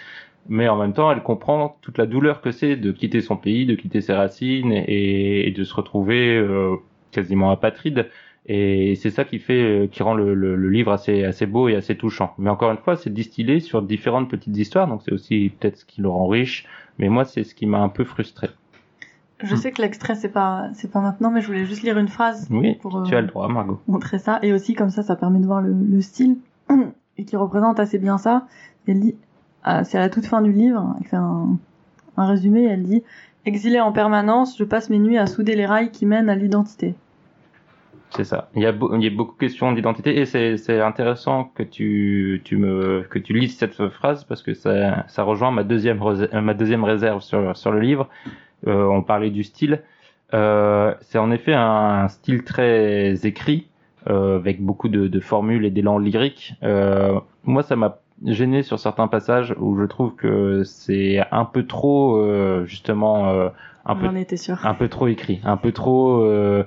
Mais en même temps, elle comprend toute la douleur que c'est de quitter son pays, de quitter ses racines et, et de se retrouver euh, quasiment apatride. Et c'est ça qui fait, euh, qui rend le, le- le livre assez, assez beau et assez touchant. Mais encore une fois, c'est distillé sur différentes petites histoires, donc c'est aussi peut-être ce qui le rend riche. Mais moi, c'est ce qui m'a un peu frustré. Je sais que l'extrait c'est pas c'est pas maintenant, mais je voulais juste lire une phrase Oui, pour euh, tu as le droit, Margot. montrer ça, et aussi comme ça, ça permet de voir le, le style et qui représente assez bien ça. Elle dit, ah, c'est à la toute fin du livre, elle fait un, un résumé, elle dit Exilée en permanence, je passe mes nuits à souder les rails qui mènent à l'identité. C'est ça. Il y a, beau- il y a beaucoup de questions d'identité et c'est, intéressant que tu, tu me, que tu lises cette phrase parce que ça, ça rejoint ma deuxième, euh, ma deuxième réserve sur, sur le livre. Euh, on parlait du style. Euh, c'est en effet un, style très écrit euh, avec beaucoup de, de formules et d'élan lyrique. Euh, moi, ça m'a gêné sur certains passages où je trouve que c'est un peu trop euh, justement euh, un peu un peu trop écrit, un peu trop euh,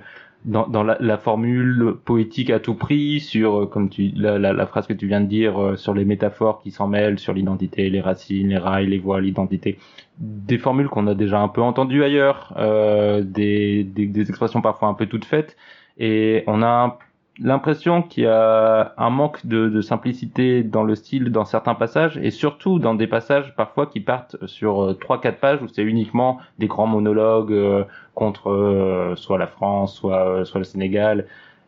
dans, dans la, la formule poétique à tout prix, sur euh, comme tu la, la, la phrase que tu viens de dire euh, sur les métaphores qui s'en mêlent, sur l'identité, les racines, les rails, les voies, l'identité, des formules qu'on a déjà un peu entendues ailleurs, euh, des, des, des expressions parfois un peu toutes faites, et on a l'impression qu'il y a un manque de, simplicité dans le style dans certains passages, et surtout dans des passages parfois qui partent sur euh, trois quatre pages où c'est uniquement des grands monologues. euh, contre euh, soit la France, soit soit le Sénégal.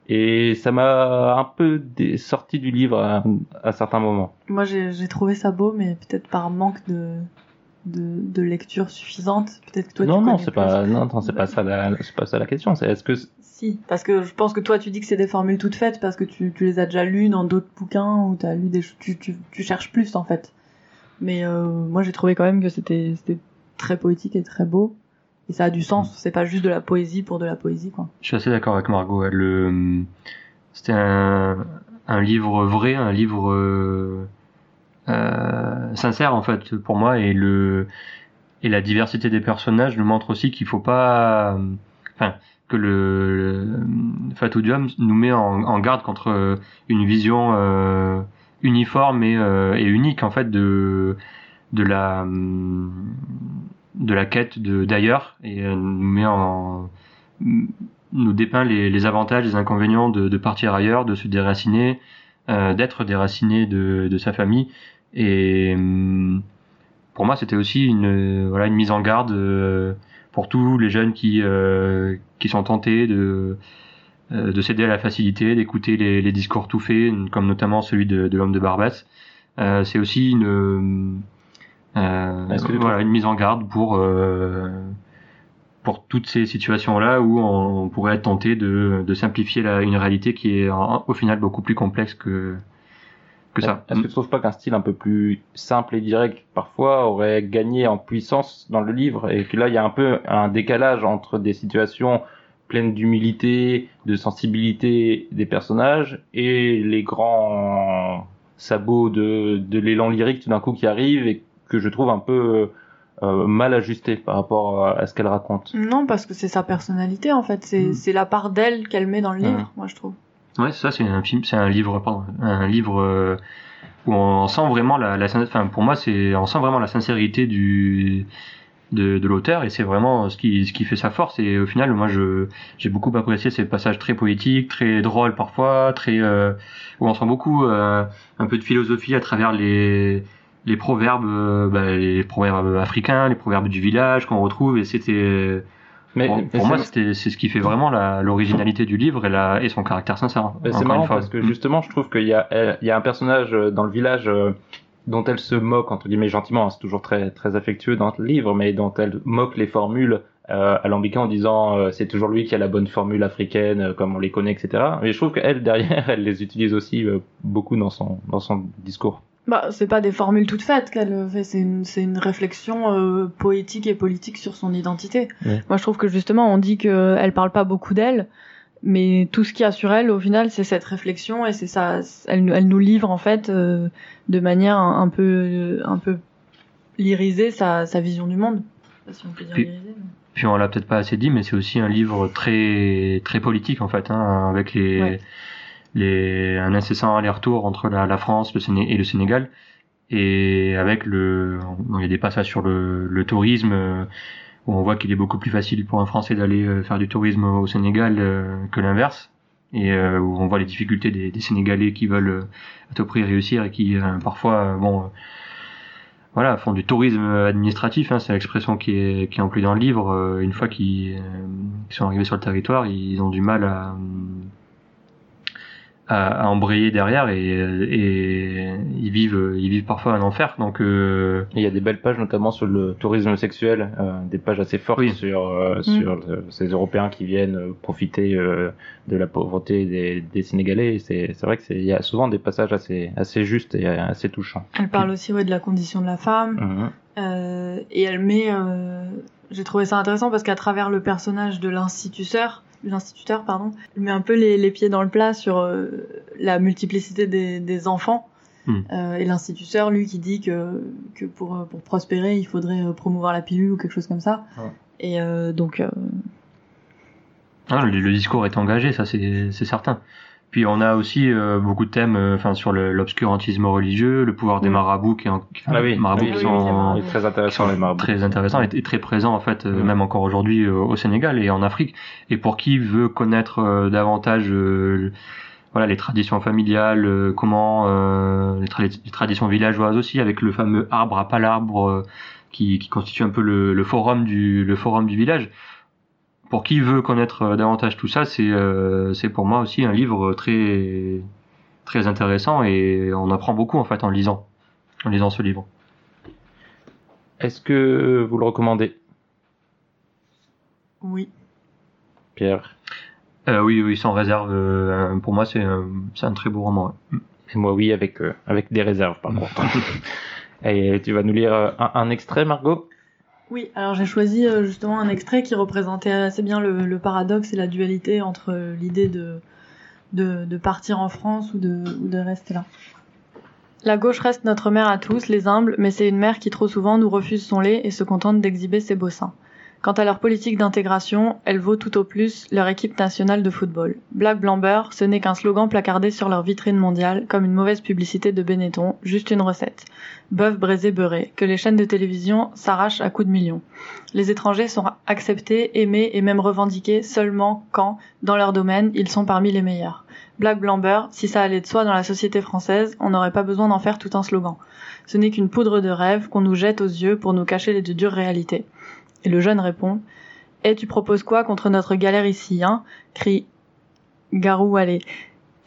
Et ça m'a un peu sorti du livre à, certains moments. Moi, j'ai trouvé ça beau, mais peut-être par manque de, de, de lecture suffisante. Peut-être que toi, non, tu non, c'est pas, non, non, c'est pas ça la, c'est pas ça la question. C'est est-ce que Si, parce que je pense que toi, tu dis que c'est des formules toutes faites parce que tu, tu les as déjà lues dans d'autres bouquins ou t'as lu des tu, tu, tu cherches plus en fait. Mais euh, moi, j'ai trouvé quand même que c'était c'était très poétique et très beau et ça a du sens. C'est pas juste de la poésie pour de la poésie, quoi. Je suis assez d'accord avec Margot. Le, c'était un, un livre vrai, un livre euh, euh, sincère en fait pour moi et le et la diversité des personnages nous montre aussi qu'il faut pas, euh, enfin que le, le Fatou Diom nous met en, en garde contre une vision euh, uniforme et, euh, et unique en fait de de la de la quête de d'ailleurs et euh, nous met en nous dépeint les, les avantages, les inconvénients de, de partir ailleurs, de se déraciner, euh, d'être déraciné de, de sa famille. Et hum, pour moi, c'était aussi une, voilà, une mise en garde euh, pour tous les jeunes qui, euh, qui sont tentés de, euh, de céder à la facilité, d'écouter les, les discours tout faits, comme notamment celui de, de l'homme de Barbès. Euh, c'est aussi une, euh, voilà, une mise en garde pour, euh, pour toutes ces situations-là où on pourrait être tenté de, de simplifier la, une réalité qui est en- au final beaucoup plus complexe que, que ça. Est-ce que tu trouves pas qu'un style un peu plus simple et direct parfois aurait gagné en puissance dans le livre et que là il y a un peu un décalage entre des situations pleines d'humilité, de sensibilité des personnages et les grands sabots de, de l'élan lyrique tout d'un coup qui arrive et que je trouve un peu euh, mal ajusté par rapport à ce qu'elle raconte. Non, parce que c'est sa personnalité en fait. C'est Mm. la part d'elle qu'elle met dans le livre, moi je trouve. Ouais, ça c'est un film, c'est un livre, un livre euh, où on sent vraiment la, enfin pour moi c'est, on sent vraiment la sincérité du de, l'auteur et c'est vraiment ce qui ce qui fait sa force et au final moi je j'ai beaucoup apprécié ces passages très poétiques, très drôles parfois, très euh, où on sent beaucoup euh, un peu de philosophie à travers les les proverbes, bah, les proverbes africains, les proverbes du village qu'on retrouve et c'était Mais, pour, mais pour c'est- moi, c'est ce qui fait vraiment l'originalité du livre et, la, et son caractère sincère. C'est marrant parce que justement, je trouve qu'il y a, elle- il y a un personnage euh, dans le village euh, dont elle se moque entre guillemets gentiment. hein, C'est toujours très très affectueux dans le livre, mais dont elle moque les formules euh, alambiquées en disant euh, c'est toujours lui qui a la bonne formule africaine euh, comme on les connaît, etc. Mais je trouve qu'elle derrière, elle les utilise aussi euh, beaucoup dans son dans son discours. Bah, c'est pas des formules toutes faites qu'elle fait, c'est une, c'est une réflexion euh, poétique et politique sur son identité. Ouais. Moi, je trouve que justement, on dit qu'elle parle pas beaucoup d'elle, mais tout ce qu'il y a sur elle, au final, c'est cette réflexion et c'est ça, elle, nous- elle nous livre en fait euh, de manière un, un peu, un peu lyrisée sa, sa vision du monde. Si on peut dire Puis- lyrisée, mais- Puis on l'a peut-être pas assez dit, mais c'est aussi un livre très très politique en fait, hein, avec les Ouais. Les un incessant aller-retour entre la, France et le Sénégal, et avec le il y a des passages sur le, tourisme euh, où on voit qu'il est beaucoup plus facile pour un Français d'aller euh, faire du tourisme au Sénégal euh, que l'inverse, et où on voit les difficultés des, Sénégalais qui veulent à tout prix réussir et qui parfois bon voilà, font du tourisme administratif, hein, c'est l'expression qui est, qui est employée dans le livre. Une fois qu'ils sont arrivés sur le territoire, ils ont du mal à, à, à embrayer derrière et, et ils vivent, ils vivent parfois un enfer. Donc, euh, Il y a des belles pages, notamment sur le tourisme sexuel, euh, des pages assez fortes Oui. sur euh, sur euh, ces Européens qui viennent profiter euh, de la pauvreté des, des Sénégalais. C'est c'est vrai que c'est il y a souvent des passages assez assez justes et assez touchants. Elle parle aussi ouais, de la condition de la femme. Mhm. Euh, et elle met, euh, j'ai trouvé ça intéressant parce qu'à travers le personnage de l'instituteur, l'instituteur pardon, met un peu les, les pieds dans le plat sur euh, la multiplicité des, des enfants. Hmm. Euh, et l'instituteur, lui, qui dit que, que pour, euh, pour prospérer, il faudrait promouvoir la pilule ou quelque chose comme ça. Et euh, donc, ah, le, le discours est engagé, ça c'est c'est certain. Puis on a aussi euh, beaucoup de thèmes, euh, enfin sur le- l'obscurantisme religieux, le pouvoir des Oui. marabouts qui, en, qui- Ah oui, marabouts oui, qui oui, sont très intéressant les marabouts. très intéressant et, et très présent en fait, euh, Ouais. même encore aujourd'hui euh, au Sénégal et en Afrique. Et pour qui veut connaître euh, davantage euh, voilà les traditions familiales, euh, comment euh, les, tra- les traditions villageoises aussi, avec le fameux arbre à pas l'arbre euh, qui, qui constitue un peu le, le forum du le forum du village. Pour qui veut connaître euh, davantage tout ça, c'est euh, c'est pour moi aussi un livre très très intéressant et on apprend beaucoup en fait en lisant en lisant ce livre. Est-ce que vous le recommandez, oui. Pierre? Euh, oui, oui, sans réserve. euh, pour moi, c'est un, c'est un très beau roman. ouais. Et moi oui avec euh, avec des réserves par contre. Et tu vas nous lire un, un extrait Margot? Oui, alors j'ai choisi euh, justement un extrait qui représentait assez bien le, paradoxe et la dualité entre euh, l'idée de, de, de partir en France ou de, ou de rester là. La gauche reste notre mère à tous, les humbles, mais c'est une mère qui trop souvent nous refuse son lait et se contente d'exhiber ses beaux seins. Quant à leur politique d'intégration, elle vaut tout au plus leur équipe nationale de football. Black Blamber, ce n'est qu'un slogan placardé sur leur vitrine mondiale, comme une mauvaise publicité de Benetton, juste une recette. Bœuf braisé beurré, que les chaînes de télévision s'arrachent à coups de millions. Les étrangers sont acceptés, aimés et même revendiqués seulement quand, dans leur domaine, ils sont parmi les meilleurs. Black Blamber, si ça allait de soi dans la société française, on n'aurait pas besoin d'en faire tout un slogan. Ce n'est qu'une poudre de rêve qu'on nous jette aux yeux pour nous cacher les dures réalités. Et le jeune répond Eh, tu proposes quoi contre notre galère ici, hein? crie Garou Allé,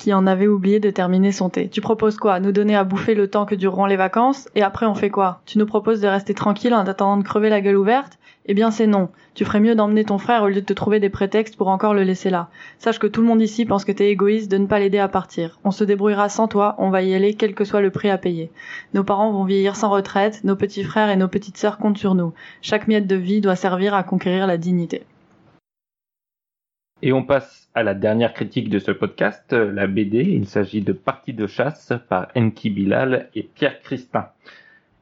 qui en avait oublié de terminer son thé. Tu proposes quoi? Nous donner à bouffer le temps que dureront les vacances? Et après, on fait quoi? Tu nous proposes de rester tranquille en attendant de crever la gueule ouverte? Eh bien, c'est non. Tu ferais mieux d'emmener ton frère au lieu de te trouver des prétextes pour encore le laisser là. Sache que tout le monde ici pense que t'es égoïste de ne pas l'aider à partir. On se débrouillera sans toi, on va y aller quel que soit le prix à payer. Nos parents vont vieillir sans retraite, nos petits frères et nos petites sœurs comptent sur nous. Chaque miette de vie doit servir à conquérir la dignité. Et on passe à la dernière critique de ce podcast, euh, la BD. Il s'agit de Partie de chasse par Enki Bilal et Pierre Christin.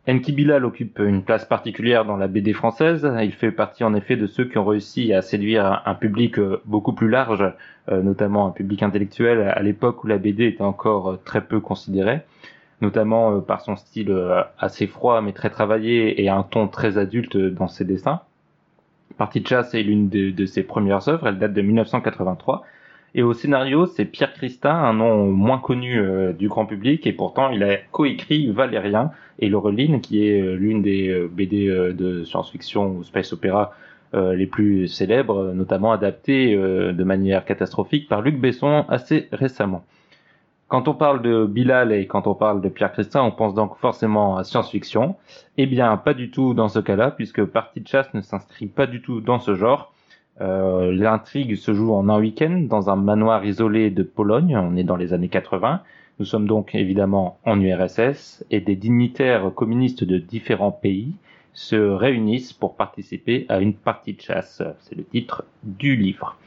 Enki Bilal occupe une place particulière dans la BD française. Il fait partie en effet de ceux qui ont réussi à séduire un public euh, beaucoup plus large, euh, notamment un public intellectuel à l'époque où la BD était encore très peu considérée, notamment par son style assez froid mais très travaillé et un ton très adulte dans ses dessins. Partie de chasse est l'une de, ses premières œuvres, elle date de 1983. Et au scénario, c'est Pierre Christin, un nom moins connu euh, du grand public, et pourtant il a coécrit Valérien et Laureline, qui est euh, l'une des euh, BD de science-fiction ou space opéra les plus célèbres, notamment adaptées euh, de manière catastrophique par Luc Besson assez récemment. Quand on parle de Bilal et quand on parle de Pierre Christin, on pense donc forcément à science-fiction. Eh bien, pas du tout dans ce cas-là, puisque Partie de chasse ne s'inscrit pas du tout dans ce genre. Euh, L'intrigue se joue en un week-end dans un manoir isolé de Pologne, on est dans les années 80. Nous sommes donc évidemment en URSS et des dignitaires communistes de différents pays se réunissent pour participer à une partie de chasse. C'est le titre du livre.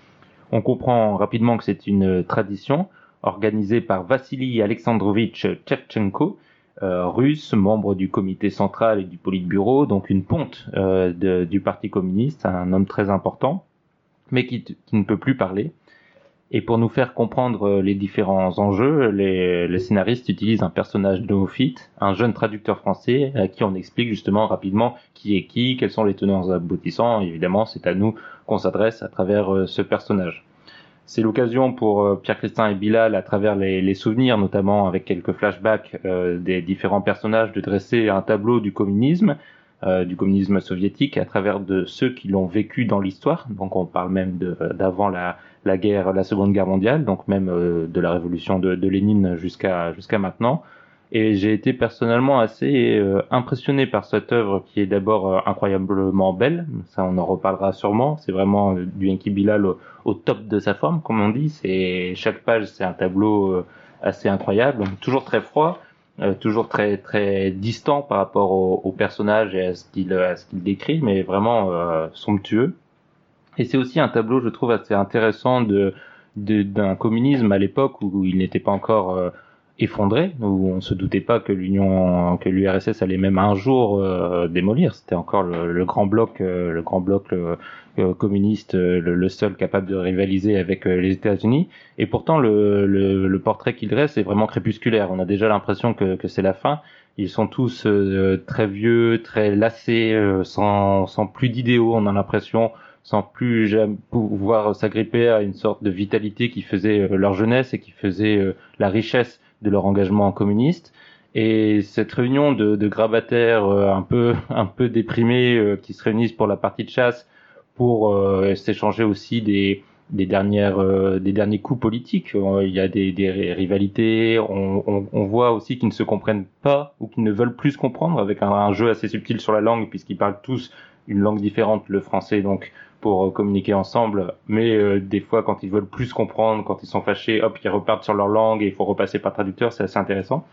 On comprend rapidement que c'est une tradition organisée par Vassili Alexandrovitch Tchevchenko, euh, russe, membre du comité central et du Politburo, donc une ponte euh, du Parti communiste, un homme très important, mais qui, qui, ne peut plus parler. Et pour nous faire comprendre les différents enjeux, les, les scénaristes utilisent un personnage néophyte, un jeune traducteur français, à qui on explique justement rapidement qui est qui, quels sont les tenants aboutissants. Évidemment, c'est à nous qu'on s'adresse à travers euh, ce personnage. C'est l'occasion pour euh, Pierre Christin et Bilal, à travers les, souvenirs, notamment avec quelques flashbacks euh, des différents personnages, de dresser un tableau du communisme, euh, du communisme soviétique, à travers de ceux qui l'ont vécu dans l'histoire. Donc on parle même d'avant la, guerre, la Seconde Guerre mondiale, donc même de la révolution de, de Lénine jusqu'à jusqu'à maintenant. Et j'ai été personnellement assez euh, impressionné par cette œuvre qui est d'abord euh, incroyablement belle. Ça, on en reparlera sûrement. C'est vraiment euh, du Enki Bilal au, au, top de sa forme, comme on dit. C'est chaque page, c'est un tableau assez incroyable, toujours très froid, toujours très très distant par rapport au, au personnage et à ce qu'il à ce qu'il décrit, mais vraiment somptueux. Et c'est aussi un tableau, je trouve, assez intéressant de d'un communisme à l'époque où il n'était pas encore effondré, où on se doutait pas que l'Union, que l'URSS allait même un jour euh, démolir. C'était encore le, le, grand bloc, euh, le grand bloc euh, communiste, le, le, seul capable de rivaliser avec les États-Unis. Et pourtant, le, le portrait qu'il dresse est vraiment crépusculaire. On a déjà l'impression que, que c'est la fin. Ils sont tous très vieux, très lassés, sans, sans plus d'idéaux. On a l'impression sans plus jamais pouvoir s'agripper à une sorte de vitalité qui faisait leur jeunesse et qui faisait la richesse de leur engagement communiste. Et cette réunion de, de grabataires euh, un peu un peu déprimés euh, qui se réunissent pour la partie de chasse pour euh, s'échanger aussi des des dernières des derniers coups politiques. Il y a des, des rivalités. On, on, on, voit aussi qu'ils ne se comprennent pas ou qu'ils ne veulent plus se comprendre avec un jeu assez subtil sur la langue puisqu'ils parlent tous une langue différente, le français donc pour communiquer ensemble, mais euh, des fois quand ils veulent plus comprendre, quand ils sont fâchés, hop, ils repartent sur leur langue et il faut repasser par traducteur, c'est assez intéressant.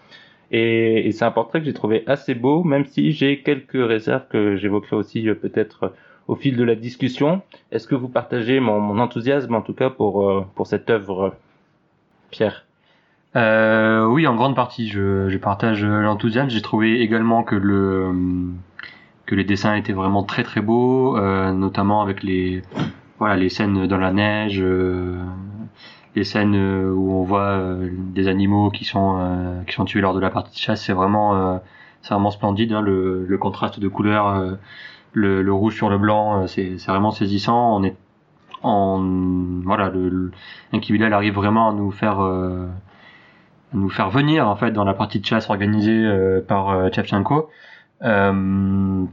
Et, c'est un portrait que j'ai trouvé assez beau, même si j'ai quelques réserves que j'évoquerai aussi euh, peut-être au fil de la discussion. Est-ce que vous partagez mon, enthousiasme en tout cas pour euh, pour cette œuvre, Pierre? Euh, Oui, en grande partie, je partage l'enthousiasme. J'ai trouvé également que le que les dessins étaient vraiment très très beaux, euh, notamment avec les voilà les scènes dans la neige, euh, les scènes euh, où on voit des animaux qui sont qui sont tués lors de la partie de chasse. C'est vraiment c'est vraiment splendide hein, le, le, contraste de couleurs, le, le, rouge sur le blanc, c'est vraiment saisissant. On est en voilà le, arrive vraiment à nous faire nous faire venir en fait dans la partie de chasse organisée par. Euh,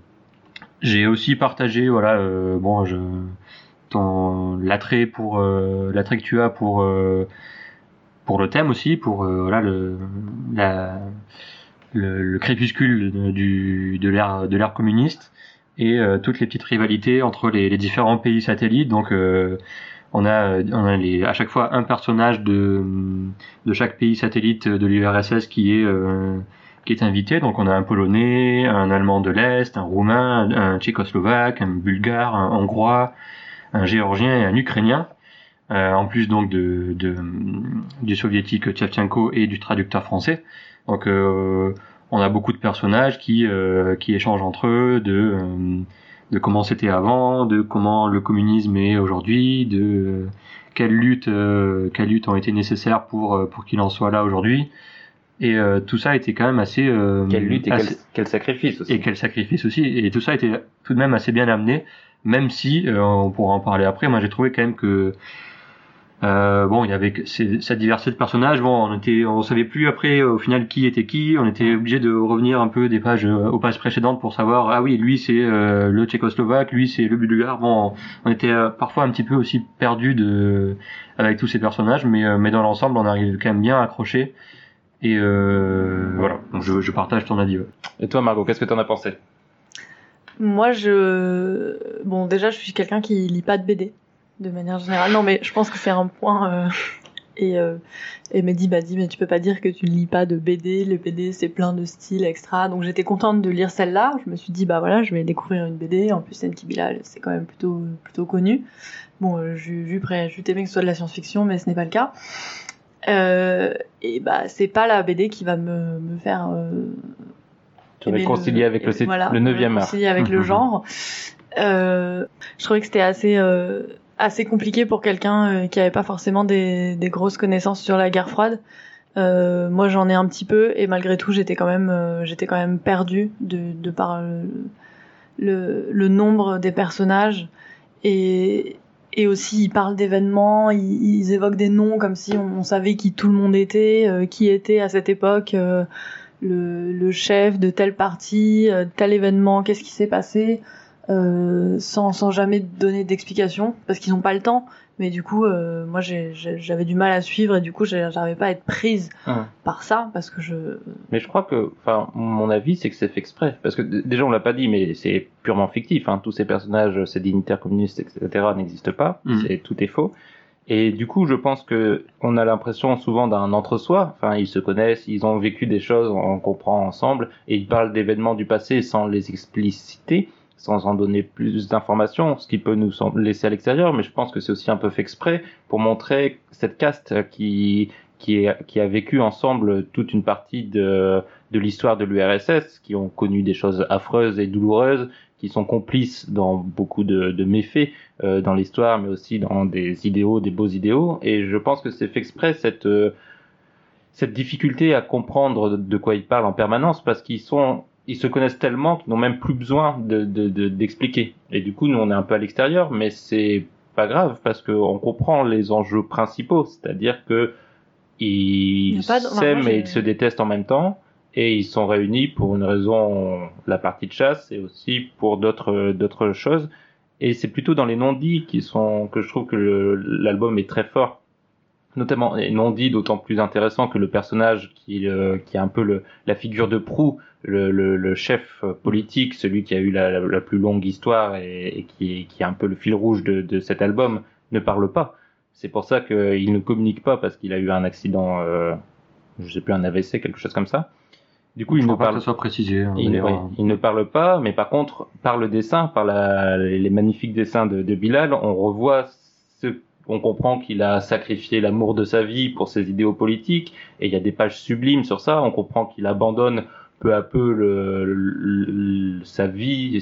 j'ai aussi partagé, voilà, euh, bon, je, ton l'attrait pour euh, l'attrait que tu as pour euh, pour le thème aussi, pour voilà le, la, le, le crépuscule du de l'ère de l'ère communiste et toutes les petites rivalités entre les, les différents pays satellites. Donc on a, on a les, à chaque fois un personnage de, de chaque pays satellite de l'URSS qui est qui est invité. Donc on a un Polonais, un Allemand de l'Est, un Roumain, un Tchécoslovaque, un Bulgare, un Hongrois, un Géorgien et un Ukrainien. Euh, en plus donc de, de du soviétique Tchavchenko et du traducteur français. Donc euh, on a beaucoup de personnages qui euh, qui échangent entre eux de euh, de comment c'était avant, de comment le communisme est aujourd'hui, de quelles luttes euh, quelles luttes ont été nécessaires pour pour qu'il en soit là aujourd'hui. Et euh, tout ça été quand même assez. Euh, quelle lutte et assez, quel, quel, sacrifice aussi. Et quel sacrifice aussi. Et tout ça été tout de même assez bien amené, même si euh, on pourra en parler après. Moi, j'ai trouvé quand même que euh, bon, il y avait cette diversité de personnages. Bon, on était, on savait plus après au final qui était qui. On était obligé de revenir un peu des pages aux pages précédentes pour savoir ah oui, lui c'est le tchécoslovaque, lui c'est le bulgare. Bon, on était parfois un petit peu aussi perdu de avec tous ces personnages, mais mais dans l'ensemble, on arrive quand même bien à accrocher. Et euh, voilà, donc je, je, partage ton avis. Ouais. Et toi, Margot, qu'est-ce que tu en as pensé? Moi, je. Bon, déjà, je suis quelqu'un qui lit pas de BD, de manière générale. Non, mais je pense que c'est un point. Euh... Et, euh, et Mehdi m'a dit, mais tu peux pas dire que tu ne lis pas de BD, le BD c'est plein de styles extra. Donc j'étais contente de lire celle-là. Je me suis dit, bah voilà, je vais découvrir une BD. En plus, Enki Bilal, c'est quand même plutôt, plutôt connu. Bon, euh, j'ai vu près, j'ai aimé que ce soit de la science-fiction, mais ce n'est pas le cas. Euh, et bah, c'est pas la BD qui va me, me faire. Euh, te réconcilier le- avec le, voilà, le me 9e art. avec le genre. Euh, je trouvais que c'était assez euh, assez compliqué pour quelqu'un euh, qui avait pas forcément des, des grosses connaissances sur la guerre froide. Euh, moi, j'en ai un petit peu et malgré tout, j'étais quand même euh, j'étais quand même perdu de, de par le, le le nombre des personnages et et aussi ils parlent d'événements, ils, évoquent des noms comme si on, savait qui tout le monde était, euh, qui était à cette époque. euh, le, chef de tel parti, euh, tel événement, qu'est-ce qui s'est passé, sans, sans jamais donner d'explication, parce qu'ils n'ont pas le temps. Mais du coup, euh, moi, j'ai- j'ai- j'avais du mal à suivre et du coup, j'arrivais pas à être prise Hum. par ça, parce que je... Mais je crois que, enfin, mon avis, c'est que c'est fait exprès. Parce que déjà, on l'a pas dit, mais c'est purement fictif. Hein. Tous ces personnages, ces dignitaires communistes, etc., n'existent pas. Mhm. C'est tout est faux. Et du coup, je pense que on a l'impression souvent d'un entre-soi. Enfin, ils se connaissent, ils ont vécu des choses, on comprend ensemble, et ils parlent d'événements du passé sans les expliciter, sans en donner plus d'informations, ce qui peut nous laisser à l'extérieur. Mais je pense que c'est aussi un peu fait exprès pour montrer cette caste qui qui, est, qui a vécu ensemble toute une partie de, l'histoire de l'URSS, qui ont connu des choses affreuses et douloureuses, qui sont complices dans beaucoup de, de méfaits euh, dans l'histoire, mais aussi dans des idéaux, des beaux idéaux. Et je pense que c'est fait exprès cette euh, cette difficulté à comprendre de quoi ils parlent en permanence, parce qu'ils sont ils se connaissent tellement qu'ils n'ont même plus besoin de de- de- d'expliquer. et du coup, nous, on est un peu à l'extérieur, mais c'est pas grave parce qu'on comprend les enjeux principaux, c'est-à-dire que ils s'aiment et ils se détestent en même temps et ils sont réunis pour une raison la partie de chasse et aussi pour d'autres d'autres choses. Et c'est plutôt dans les non-dits qui sont que je trouve que l'album est très fort notamment les non-dits d'autant plus intéressant que le personnage qui euh, qui est un peu le la figure de proue le, le, le chef politique celui qui a eu la, la, la plus longue histoire et, et qui, qui est un peu le fil rouge de, de cet album ne parle pas c'est pour ça qu'il ne communique pas parce qu'il a eu un accident, euh, je sais plus, un AVC, quelque chose comme ça. Du coup, Je il ne pas que parle, soit précisé. hein, il, il ne parle pas, mais par contre, par le dessin, par la, les magnifiques dessins de, de Bilal, on revoit on comprend qu'il a sacrifié l'amour de sa vie pour ses idéaux politiques, et il y a des pages sublimes sur ça. On comprend qu'il abandonne peu à peu le, le- sa vie,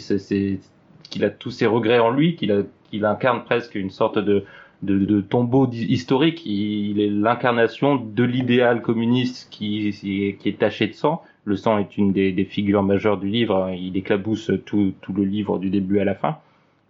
qu'il a tous ses regrets en lui, qu'il incarne presque une sorte de, de, de tombeau historique. Il est l'incarnation de l'idéal communiste qui, qui est taché de sang. Le sang est une des, des figures majeures du livre. Il éclabousse tout, tout le livre du début à la fin.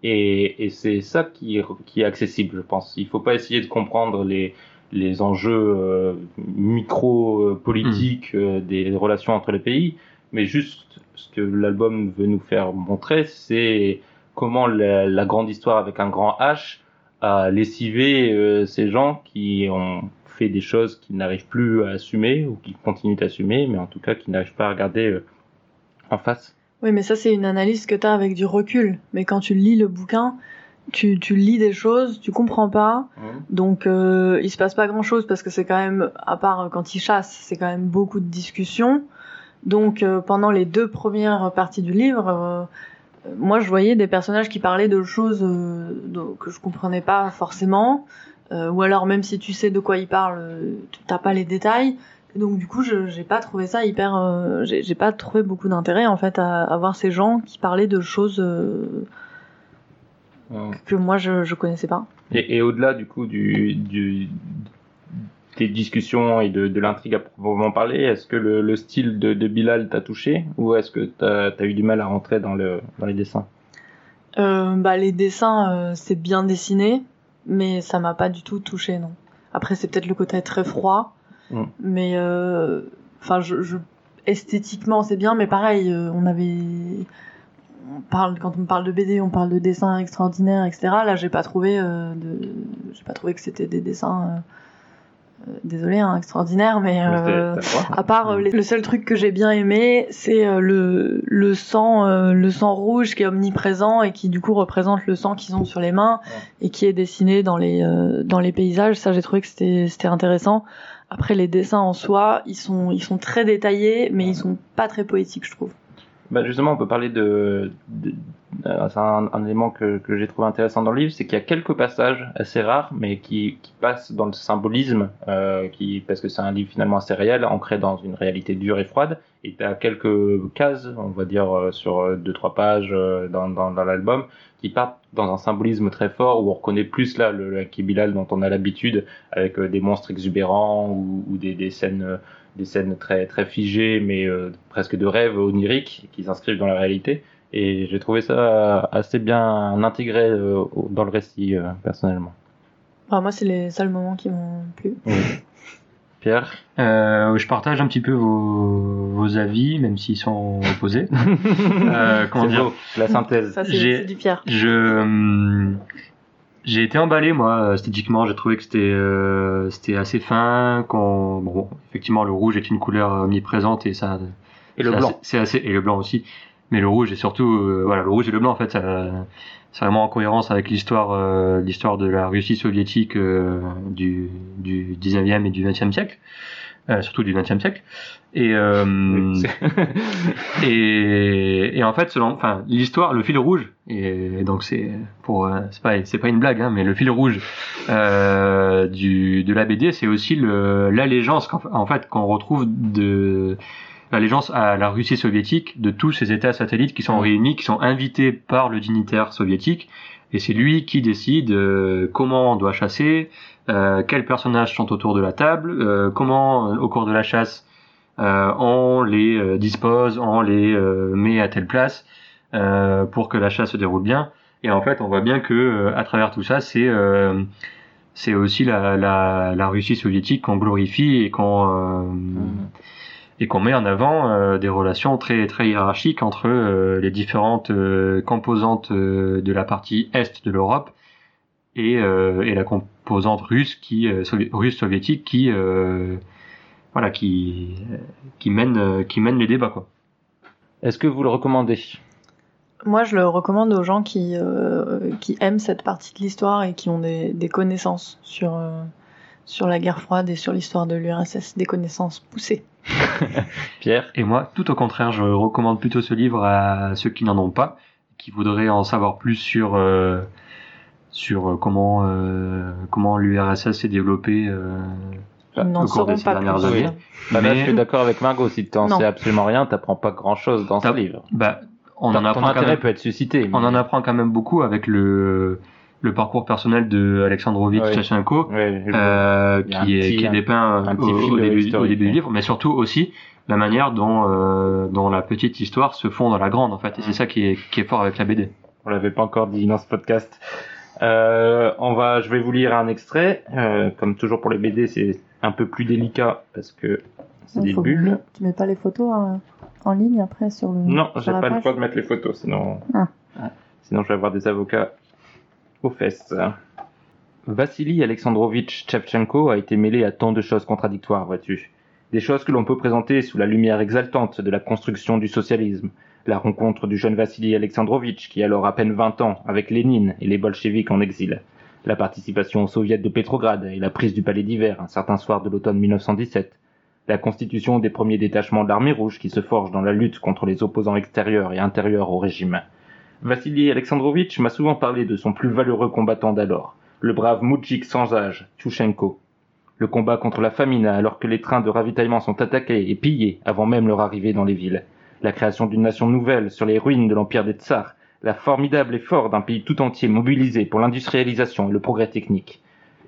Et, et c'est ça qui, est- qui est accessible, je pense. Il faut pas essayer de comprendre les, les enjeux euh, micro-politiques euh, des relations entre les pays, mais juste ce que l'album veut nous faire montrer, c'est comment la, la grande histoire avec un grand H a lessivé euh, ces gens qui ont fait des choses qu'ils n'arrivent plus à assumer ou qui continuent d'assumer, mais en tout cas qui n'arrivent pas à regarder euh, en face. Oui, mais ça, c'est une analyse que tu as avec du recul. Mais quand tu lis le bouquin, tu, tu lis des choses, tu comprends pas. Donc, euh, il se passe pas grand-chose parce que c'est quand même, à part quand il chasse, c'est quand même beaucoup de discussions. Donc, euh, pendant les deux premières parties du livre, euh, moi, je voyais des personnages qui parlaient de choses euh, que je comprenais pas forcément. Euh, ou alors, même si tu sais de quoi ils parlent, euh, t'as pas les détails. Donc du coup, je j'ai pas trouvé ça hyper. euh, j'ai j'ai pas trouvé beaucoup d'intérêt en fait à, à voir ces gens qui parlaient de choses euh, que moi je je connaissais pas. Et, et au-delà du coup du, du des discussions et de, de l'intrigue à proprement parler, est-ce que le, le style de, de Bilal t'a touché ou est-ce que t'as as eu du mal à rentrer dans le dans les dessins? Euh, bah les dessins euh, c'est bien dessiné, mais ça m'a pas du tout touché non. Après c'est peut-être le côté très froid, Mm. mais euh, enfin je, je esthétiquement c'est bien, mais pareil euh, on avait on parle quand on parle de BD on parle de dessins extraordinaires etc. Là j'ai pas trouvé euh, de j'ai pas trouvé que c'était des dessins désolé, hein, extraordinaire, mais euh, à part euh, les- le seul truc que j'ai bien aimé, c'est euh, le le sang euh, le sang rouge qui est omniprésent et qui du coup représente le sang qu'ils ont sur les mains et qui est dessiné dans les euh, dans les paysages. Ça, j'ai trouvé que c'était c'était intéressant. Après, les dessins en soi, ils sont ils sont très détaillés, mais ils sont pas très poétiques, je trouve. Bah justement, on peut parler de. euh, c'est un, élément que, que j'ai trouvé intéressant dans le livre, c'est qu'il y a quelques passages assez rares, mais qui, qui passent dans le symbolisme, euh, qui, parce que c'est un livre finalement assez réel, ancré dans une réalité dure et froide. Et tu as quelques cases, on va dire, euh, sur deux trois pages dans, dans l'album, qui partent dans un symbolisme très fort, où on reconnaît plus là le, le Bilal dont on a l'habitude, avec euh, des monstres exubérants ou, ou des, des scènes. euh, des scènes très très figées mais euh, presque de rêve oniriques qui s'inscrivent dans la réalité et j'ai trouvé ça assez bien intégré dans le récit personnellement. Enfin, moi, c'est les seuls moments qui m'ont plu. Pierre Euh, je partage un petit peu vos, vos avis, même s'ils sont opposés. Euh, comment dire beau, la synthèse. Ça, c'est J'ai- c'est du Pierre. Je j'ai été emballé moi esthétiquement. J'ai trouvé que c'était euh, c'était assez fin. Qu'on bon effectivement le rouge est une couleur omniprésente et ça Et le blanc. assez- c'est assez et le blanc aussi. Mais le rouge est surtout euh, voilà le rouge et le blanc en fait ça- c'est vraiment en cohérence avec l'histoire euh, l'histoire de la Russie soviétique euh, du du 19e et du 20e siècle. Euh, surtout du 20e siècle. Et, euh, Oui, et, et en fait, selon, enfin, l'histoire, le fil rouge, et, donc c'est pour, euh, c'est pas, c'est pas une blague, hein, mais le fil rouge euh, du de la BD, c'est aussi le l'allégeance qu'en en fait qu'on retrouve de l'allégeance à la Russie soviétique de tous ces États satellites qui sont réunis, qui sont invités par le dignitaire soviétique, et c'est lui qui décide euh, comment on doit chasser, euh, quels personnages sont autour de la table, euh, comment euh, au cours de la chasse euh, on les dispose, on les euh, met à telle place euh, pour que la chasse se déroule bien. Et en fait, on voit bien que euh, à travers tout ça, c'est euh, c'est aussi la, la, la Russie soviétique qu'on glorifie et qu'on euh, et qu'on met en avant euh, des relations très très hiérarchiques entre euh, les différentes euh, composantes euh, de la partie est de l'Europe et, euh, et la composante russe qui euh, sovi- russe soviétique qui euh, voilà qui qui mène euh, qui mène les débats quoi. Est-ce que vous le recommandez? Moi, je le recommande aux gens qui, euh, qui aiment cette partie de l'histoire et qui ont des, des connaissances sur, euh, sur la guerre froide et sur l'histoire de l'URSS, des connaissances poussées. Pierre Et moi, tout au contraire, je recommande plutôt ce livre à ceux qui n'en ont pas, qui voudraient en savoir plus sur euh, sur euh, comment euh, comment l'URSS s'est développée euh, au cours de ces pas dernières plus. années. Bah là, Mais- je suis d'accord avec Margot, si tu n'en sais absolument rien, t'apprends pas grand-chose dans ce livre. Bah, on Ton- en Ton apprend quand intérêt même, peut être suscité. on en apprend quand même beaucoup avec le le parcours personnel de Alexandrovitch Ouais. Tchatchenko, Ouais, euh, qui, est, petit- qui est dépeint au, début, historique, au début du livre, mais surtout aussi la manière dont, euh, dont la petite histoire se fond dans la grande en fait. Et Mm. c'est ça qui est, qui est fort avec la BD. On l'avait pas encore dit dans ce podcast. Euh, on va, je vais vous lire un extrait. Euh, comme toujours pour les BD, c'est un peu plus délicat parce que c'est des bulles. Tu mets pas les photos hein, en ligne après sur le. Non, j'ai pas le droit de mettre les photos, sinon, Ah. sinon je vais avoir des avocats aux. Vassili Alexandrovitch Tchevchenko a été mêlé à tant de choses contradictoires, vois-tu. Des choses que l'on peut présenter sous la lumière exaltante de la construction du socialisme. La rencontre du jeune Vassili Alexandrovitch, qui a alors à peine 20 ans, avec Lénine et les bolcheviks en exil. La participation au soviet de Pétrograd et la prise du palais d'hiver un certain soir de l'automne 1917 la constitution des premiers détachements de l'armée rouge qui se forgent dans la lutte contre les opposants extérieurs et intérieurs au régime. Vassili Alexandrovitch m'a souvent parlé de son plus valeureux combattant d'alors, le brave moudjik sans âge, Tchouchenko. Le combat contre la famine alors que les trains de ravitaillement sont attaqués et pillés avant même leur arrivée dans les villes. La création d'une nation nouvelle sur les ruines de l'empire des Tsars. La formidable effort d'un pays tout entier mobilisé pour l'industrialisation et le progrès technique.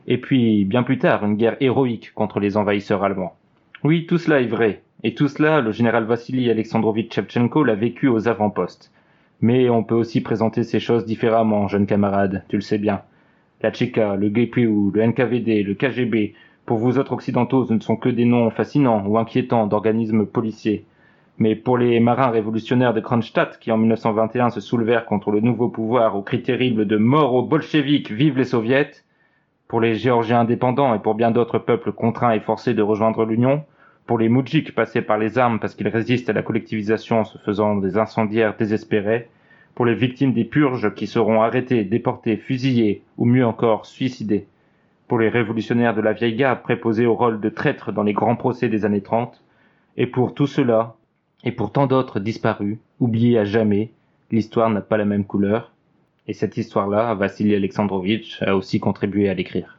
Et puis, bien plus tard, une guerre héroïque contre les envahisseurs allemands. Oui, tout cela est vrai. Et tout cela, le général Vassili Alexandrovitch Shevchenko l'a vécu aux avant-postes. Mais on peut aussi présenter ces choses différemment, jeune camarade, tu le sais bien. La Tchéka, le GPU, le NKVD, le KGB, pour vous autres occidentaux, ce ne sont que des noms fascinants ou inquiétants d'organismes policiers. Mais pour les marins révolutionnaires de Kronstadt, qui en 1921 se soulevèrent contre le nouveau pouvoir au cri terrible de mort aux bolcheviks, vive les soviets, pour les Géorgiens indépendants et pour bien d'autres peuples contraints et forcés de rejoindre l'Union, pour les Moudjiks passés par les armes parce qu'ils résistent à la collectivisation en se faisant des incendiaires désespérés, pour les victimes des purges qui seront arrêtées, déportées, fusillées ou mieux encore suicidées, pour les révolutionnaires de la vieille garde préposés au rôle de traîtres dans les grands procès des années 30, et pour tout cela, et pour tant d'autres disparus, oubliés à jamais, l'histoire n'a pas la même couleur, et cette histoire-là, Vassili Alexandrovitch a aussi contribué à l'écrire.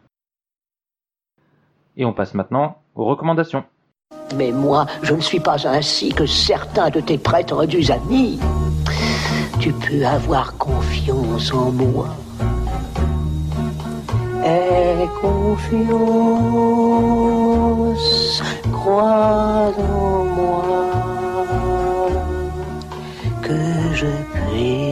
Et on passe maintenant aux recommandations. Mais moi, je ne suis pas ainsi que certains de tes prétendus amis. Tu peux avoir confiance en moi. Aie confiance, crois en moi, que je puisse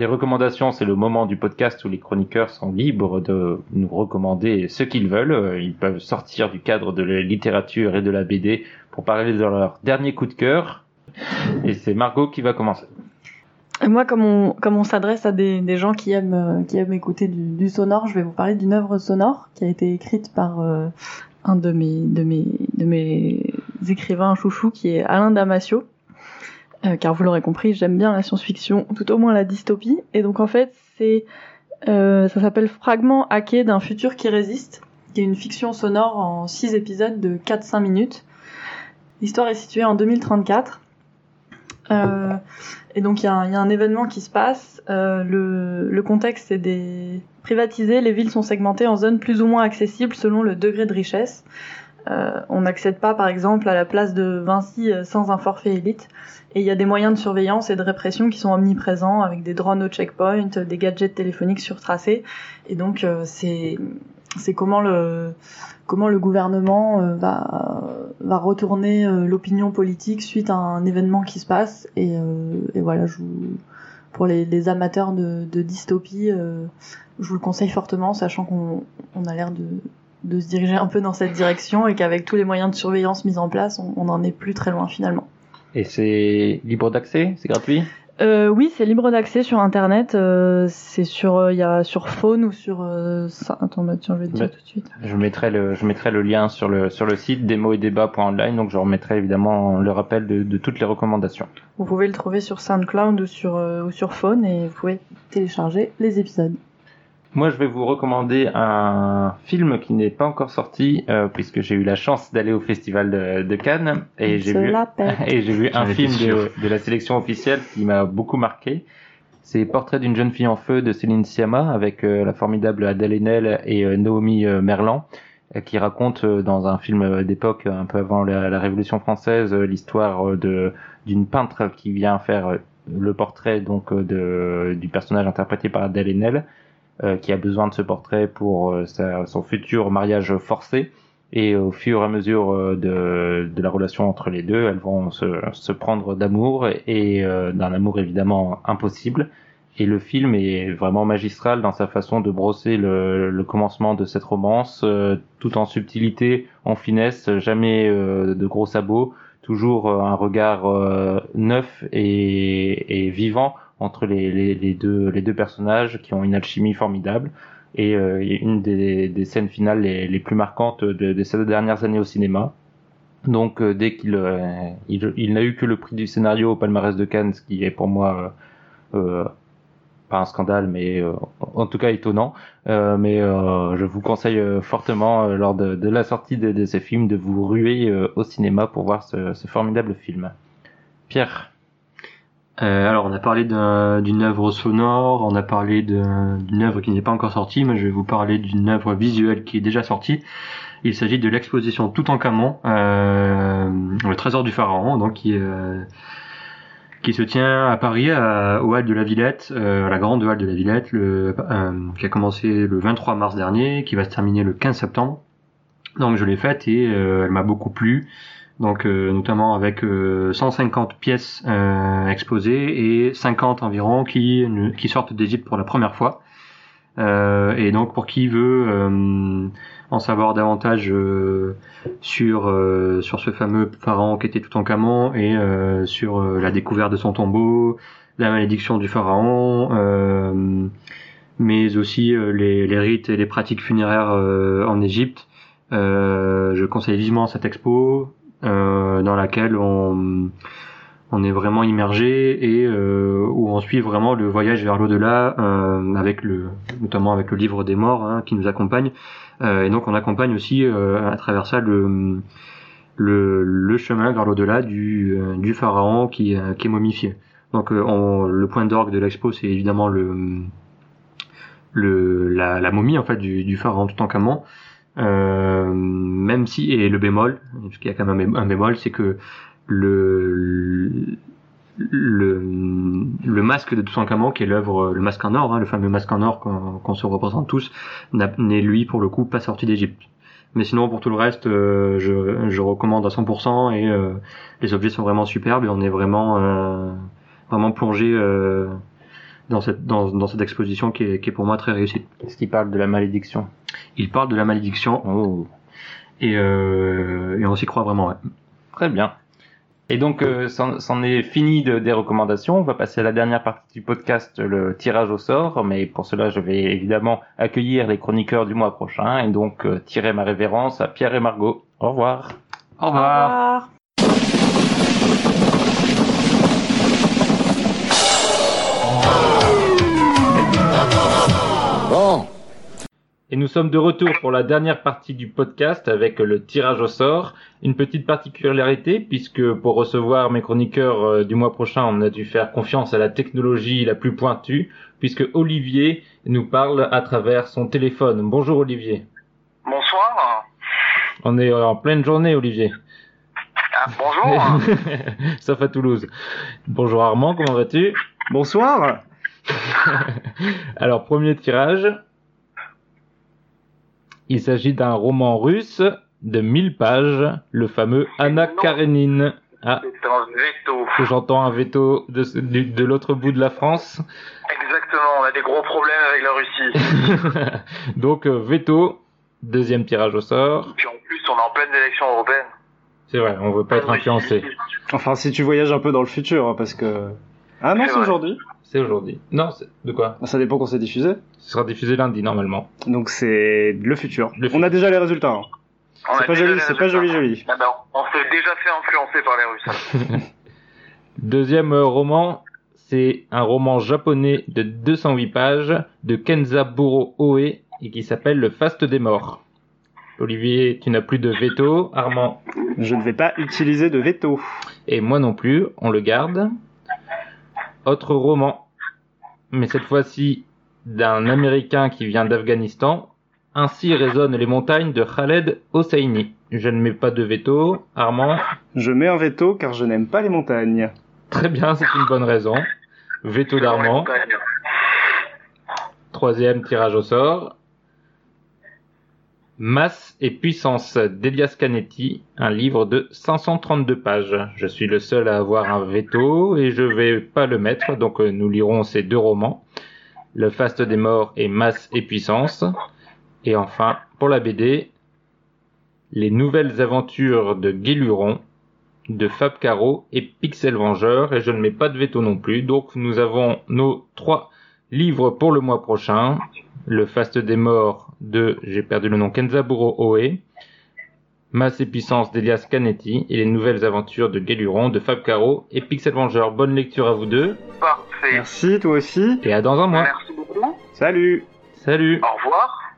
Les recommandations, c'est le moment du podcast où les chroniqueurs sont libres de nous recommander ce qu'ils veulent. Euh, Ils peuvent sortir du cadre de la littérature et de la BD pour parler de leur dernier coup de cœur. Et c'est Margot qui va commencer. Et moi, comme on, comme on s'adresse à des, gens qui aiment, euh, qui aiment écouter du, du sonore, je vais vous parler d'une œuvre sonore qui a été écrite par euh, un de mes, de, mes, de mes écrivains chouchous qui est Alain Damasio. Euh, car vous l'aurez compris, j'aime bien la science-fiction, tout au moins la dystopie. Et donc en fait, c'est, euh, ça s'appelle Fragment hacké d'un futur qui résiste, qui est une fiction sonore en 6 épisodes de 4-5 minutes. L'histoire est située en 2034. Euh, et donc il y, a un- événement qui se passe. Euh, le, contexte c'est des privatisés. Les villes sont segmentées en zones plus ou moins accessibles selon le degré de richesse. Euh, on n'accède pas par exemple à la place de Vinci euh, sans un forfait élite. Et il y a des moyens de surveillance et de répression qui sont omniprésents avec des drones au checkpoint, des gadgets téléphoniques surtracés. Et donc euh, c'est c'est comment le comment le gouvernement euh, va va retourner euh, l'opinion politique suite à un événement qui se passe et, euh, et voilà je vous, pour les, les amateurs de, de dystopie je vous le conseille fortement sachant qu'on on a l'air de de se diriger un peu dans cette direction et qu'avec tous les moyens de surveillance mis en place on, on en est plus très loin finalement Et c'est libre d'accès? C'est gratuit? Euh, oui, c'est libre d'accès sur internet. euh, c'est sur, euh, il y a sur phone ou sur. ça- Attends, bah, tiens, je vais te dire tout de suite. Je mettrai le, je mettrai le lien sur le, sur le site démo et débat.online, donc je remettrai évidemment le rappel de, de toutes les recommandations. Vous pouvez le trouver sur SoundCloud ou sur euh, ou sur phone et vous pouvez télécharger les épisodes. Moi, je vais vous recommander un film qui n'est pas encore sorti, euh, puisque j'ai eu la chance d'aller au festival de, de Cannes et j'ai vu la pète. et j'ai vu un film de, de la sélection officielle qui m'a beaucoup marqué. C'est Portrait d'une jeune fille en feu de Céline Sciamma avec euh, la formidable Adèle Haenel et euh, Naomi euh, Merlan qui raconte euh, dans un film d'époque un peu avant la, la Révolution française l'histoire de d'une peintre qui vient faire le portrait donc de du personnage interprété par Adèle Haenel euh, qui a besoin de ce portrait pour euh, sa- son futur mariage forcé. Et au fur et à mesure euh, de, de la relation entre les deux, elles vont se, se prendre d'amour et euh, d'un amour évidemment impossible. Et le film est vraiment magistral dans sa façon de brosser le, le commencement de cette romance, euh, tout en subtilité, en finesse, jamais euh, de gros sabots, toujours euh, un regard euh, neuf et, et vivant entre les, les, les deux, les deux personnages qui ont une alchimie formidable. Et euh, une des, des scènes finales les, plus marquantes de, de ces dernières années au cinéma. Donc euh, dès qu'il euh, il, il n'a eu que le prix du scénario au palmarès de Cannes, ce qui est pour moi pas un scandale, mais en tout cas étonnant. Mais je vous conseille fortement lors de, de la sortie de, de ces films de vous ruer au cinéma pour voir ce, ce formidable film. Pierre, Euh, alors, on a parlé d'un- d'une œuvre sonore, on a parlé d'un- d'une œuvre qui n'est pas encore sortie. Moi, je vais vous parler d'une œuvre visuelle qui est déjà sortie. Il s'agit de l'exposition Toutankhamon, euh, le trésor du pharaon, donc qui, euh, qui se tient à Paris, à, au hall de la Villette, euh, à la grande halle de la Villette, le, qui a commencé le 23 mars dernier, qui va se terminer le 15 septembre. Donc, je l'ai faite et elle m'a beaucoup plu donc euh, notamment avec euh, 150 pièces euh, exposées et 50 environ qui, qui sortent d'Égypte pour la première fois. Euh, et donc pour qui veut euh, en savoir davantage euh, sur sur ce fameux pharaon qui était Toutankhamon et euh, sur euh, la découverte de son tombeau, la malédiction du pharaon, mais aussi les, les rites et les pratiques funéraires en Égypte. Je conseille vivement cette expo dans laquelle on on est vraiment immergé et euh, où on suit vraiment le voyage vers l'au-delà euh, avec le notamment avec le livre des morts hein, qui nous accompagne. Euh, et donc on accompagne aussi euh, à travers ça le le, le chemin vers l'au-delà du euh, du pharaon qui euh, qui est momifié. Donc euh, on, le point d'orgue de l'expo c'est évidemment le le la, la momie en fait du, du pharaon Toutankhamon euh, même si et le bémol parce qu'il y a quand même un bé- un bémol c'est que le le, le masque de Toutankhamon, qui est l'œuvre, le masque en or, hein, le fameux masque en or qu'on se représente tous, n'est lui pour le coup pas sorti d'Égypte. Mais sinon pour tout le reste, euh, je, je recommande à 100% et euh, les objets sont vraiment superbes et on est vraiment euh, vraiment plongé euh, dans cette dans cette exposition qui est, qui est pour moi très réussie. Est-ce qu'il parle de la malédiction? Il parle de la malédiction Oh, et, euh, et on s'y croit vraiment. Ouais. très bien. Et donc, euh, c'en c'en est fini de, des recommandations. On va passer à la dernière partie du podcast, le tirage au sort. Mais pour cela, je vais évidemment accueillir les chroniqueurs du mois prochain et donc euh, tirer ma révérence à Pierre et Margot. Au revoir. Au revoir. Au revoir. Bon, Et nous sommes de retour pour la dernière partie du podcast avec le tirage au sort. Une petite particularité puisque pour recevoir mes chroniqueurs euh, du mois prochain, on a dû faire confiance à la technologie la plus pointue puisque Olivier nous parle à travers son téléphone. Bonjour Olivier. Bonsoir. On est en pleine journée Olivier. Ah, bonjour. Sauf à Toulouse. Bonjour Armand, comment vas-tu? Bonsoir. Alors premier tirage. Il s'agit d'un roman russe de 1000 pages, le fameux Anna. Karenine. Ah, C'est un veto. j'entends un veto de, du- de l'autre bout de la France. Exactement, on a des gros problèmes avec la Russie. Donc euh, veto, deuxième tirage au sort. Puis en plus, on est en pleine élection européenne. C'est vrai, on veut pas être influencé. Enfin, si tu voyages un peu dans le futur, hein, parce que... Ah non, C'est aujourd'hui. C'est aujourd'hui. Non, c'est- de quoi? Ça dépend quand c'est diffusé. Ce sera diffusé lundi normalement. Donc c'est le futur. Le On a déjà les résultats. hein. On a C'est pas déjà joli, les c'est pas résultats. joli, joli. Ah ben, on s'est déjà fait influencer par les Russes. Deuxième euh, roman, c'est un roman japonais de 208 pages de Kenzaburo Oe et qui s'appelle Le Faste des Morts. Olivier, tu n'as plus de veto. Armand? Je ne vais pas utiliser de veto. et moi non plus, on le garde. Autre roman, mais cette fois-ci d'un Américain qui vient d'Afghanistan. Ainsi résonnent les montagnes de Khaled Hosseini. Je ne mets pas de veto. Armand Je mets un veto car je n'aime pas les montagnes. Très bien, c'est une bonne raison. Veto d'Armand. Troisième tirage au sort. Masse et puissance d'Elias Canetti, un livre de 532 pages. Je suis le seul à avoir un veto et je vais pas le mettre, donc euh, nous lirons ces deux romans. Le faste des morts et Masse et puissance. Et enfin, pour la BD, les nouvelles aventures de Guéluron, de Fab Caro et Pixel Vengeur, et je ne mets pas de veto non plus. Donc nous avons nos trois livres pour le mois prochain. Le Faste des Morts de, j'ai perdu le nom, Kenzaburo Oe, Masse et Puissance d'Elias Canetti, et les nouvelles aventures de Guéluron, de Fab Caro et Pixel Vengeur. Bonne lecture à vous deux, Parfait. Merci, toi aussi. et à dans un mois. Merci beaucoup. Salut Salut Au revoir.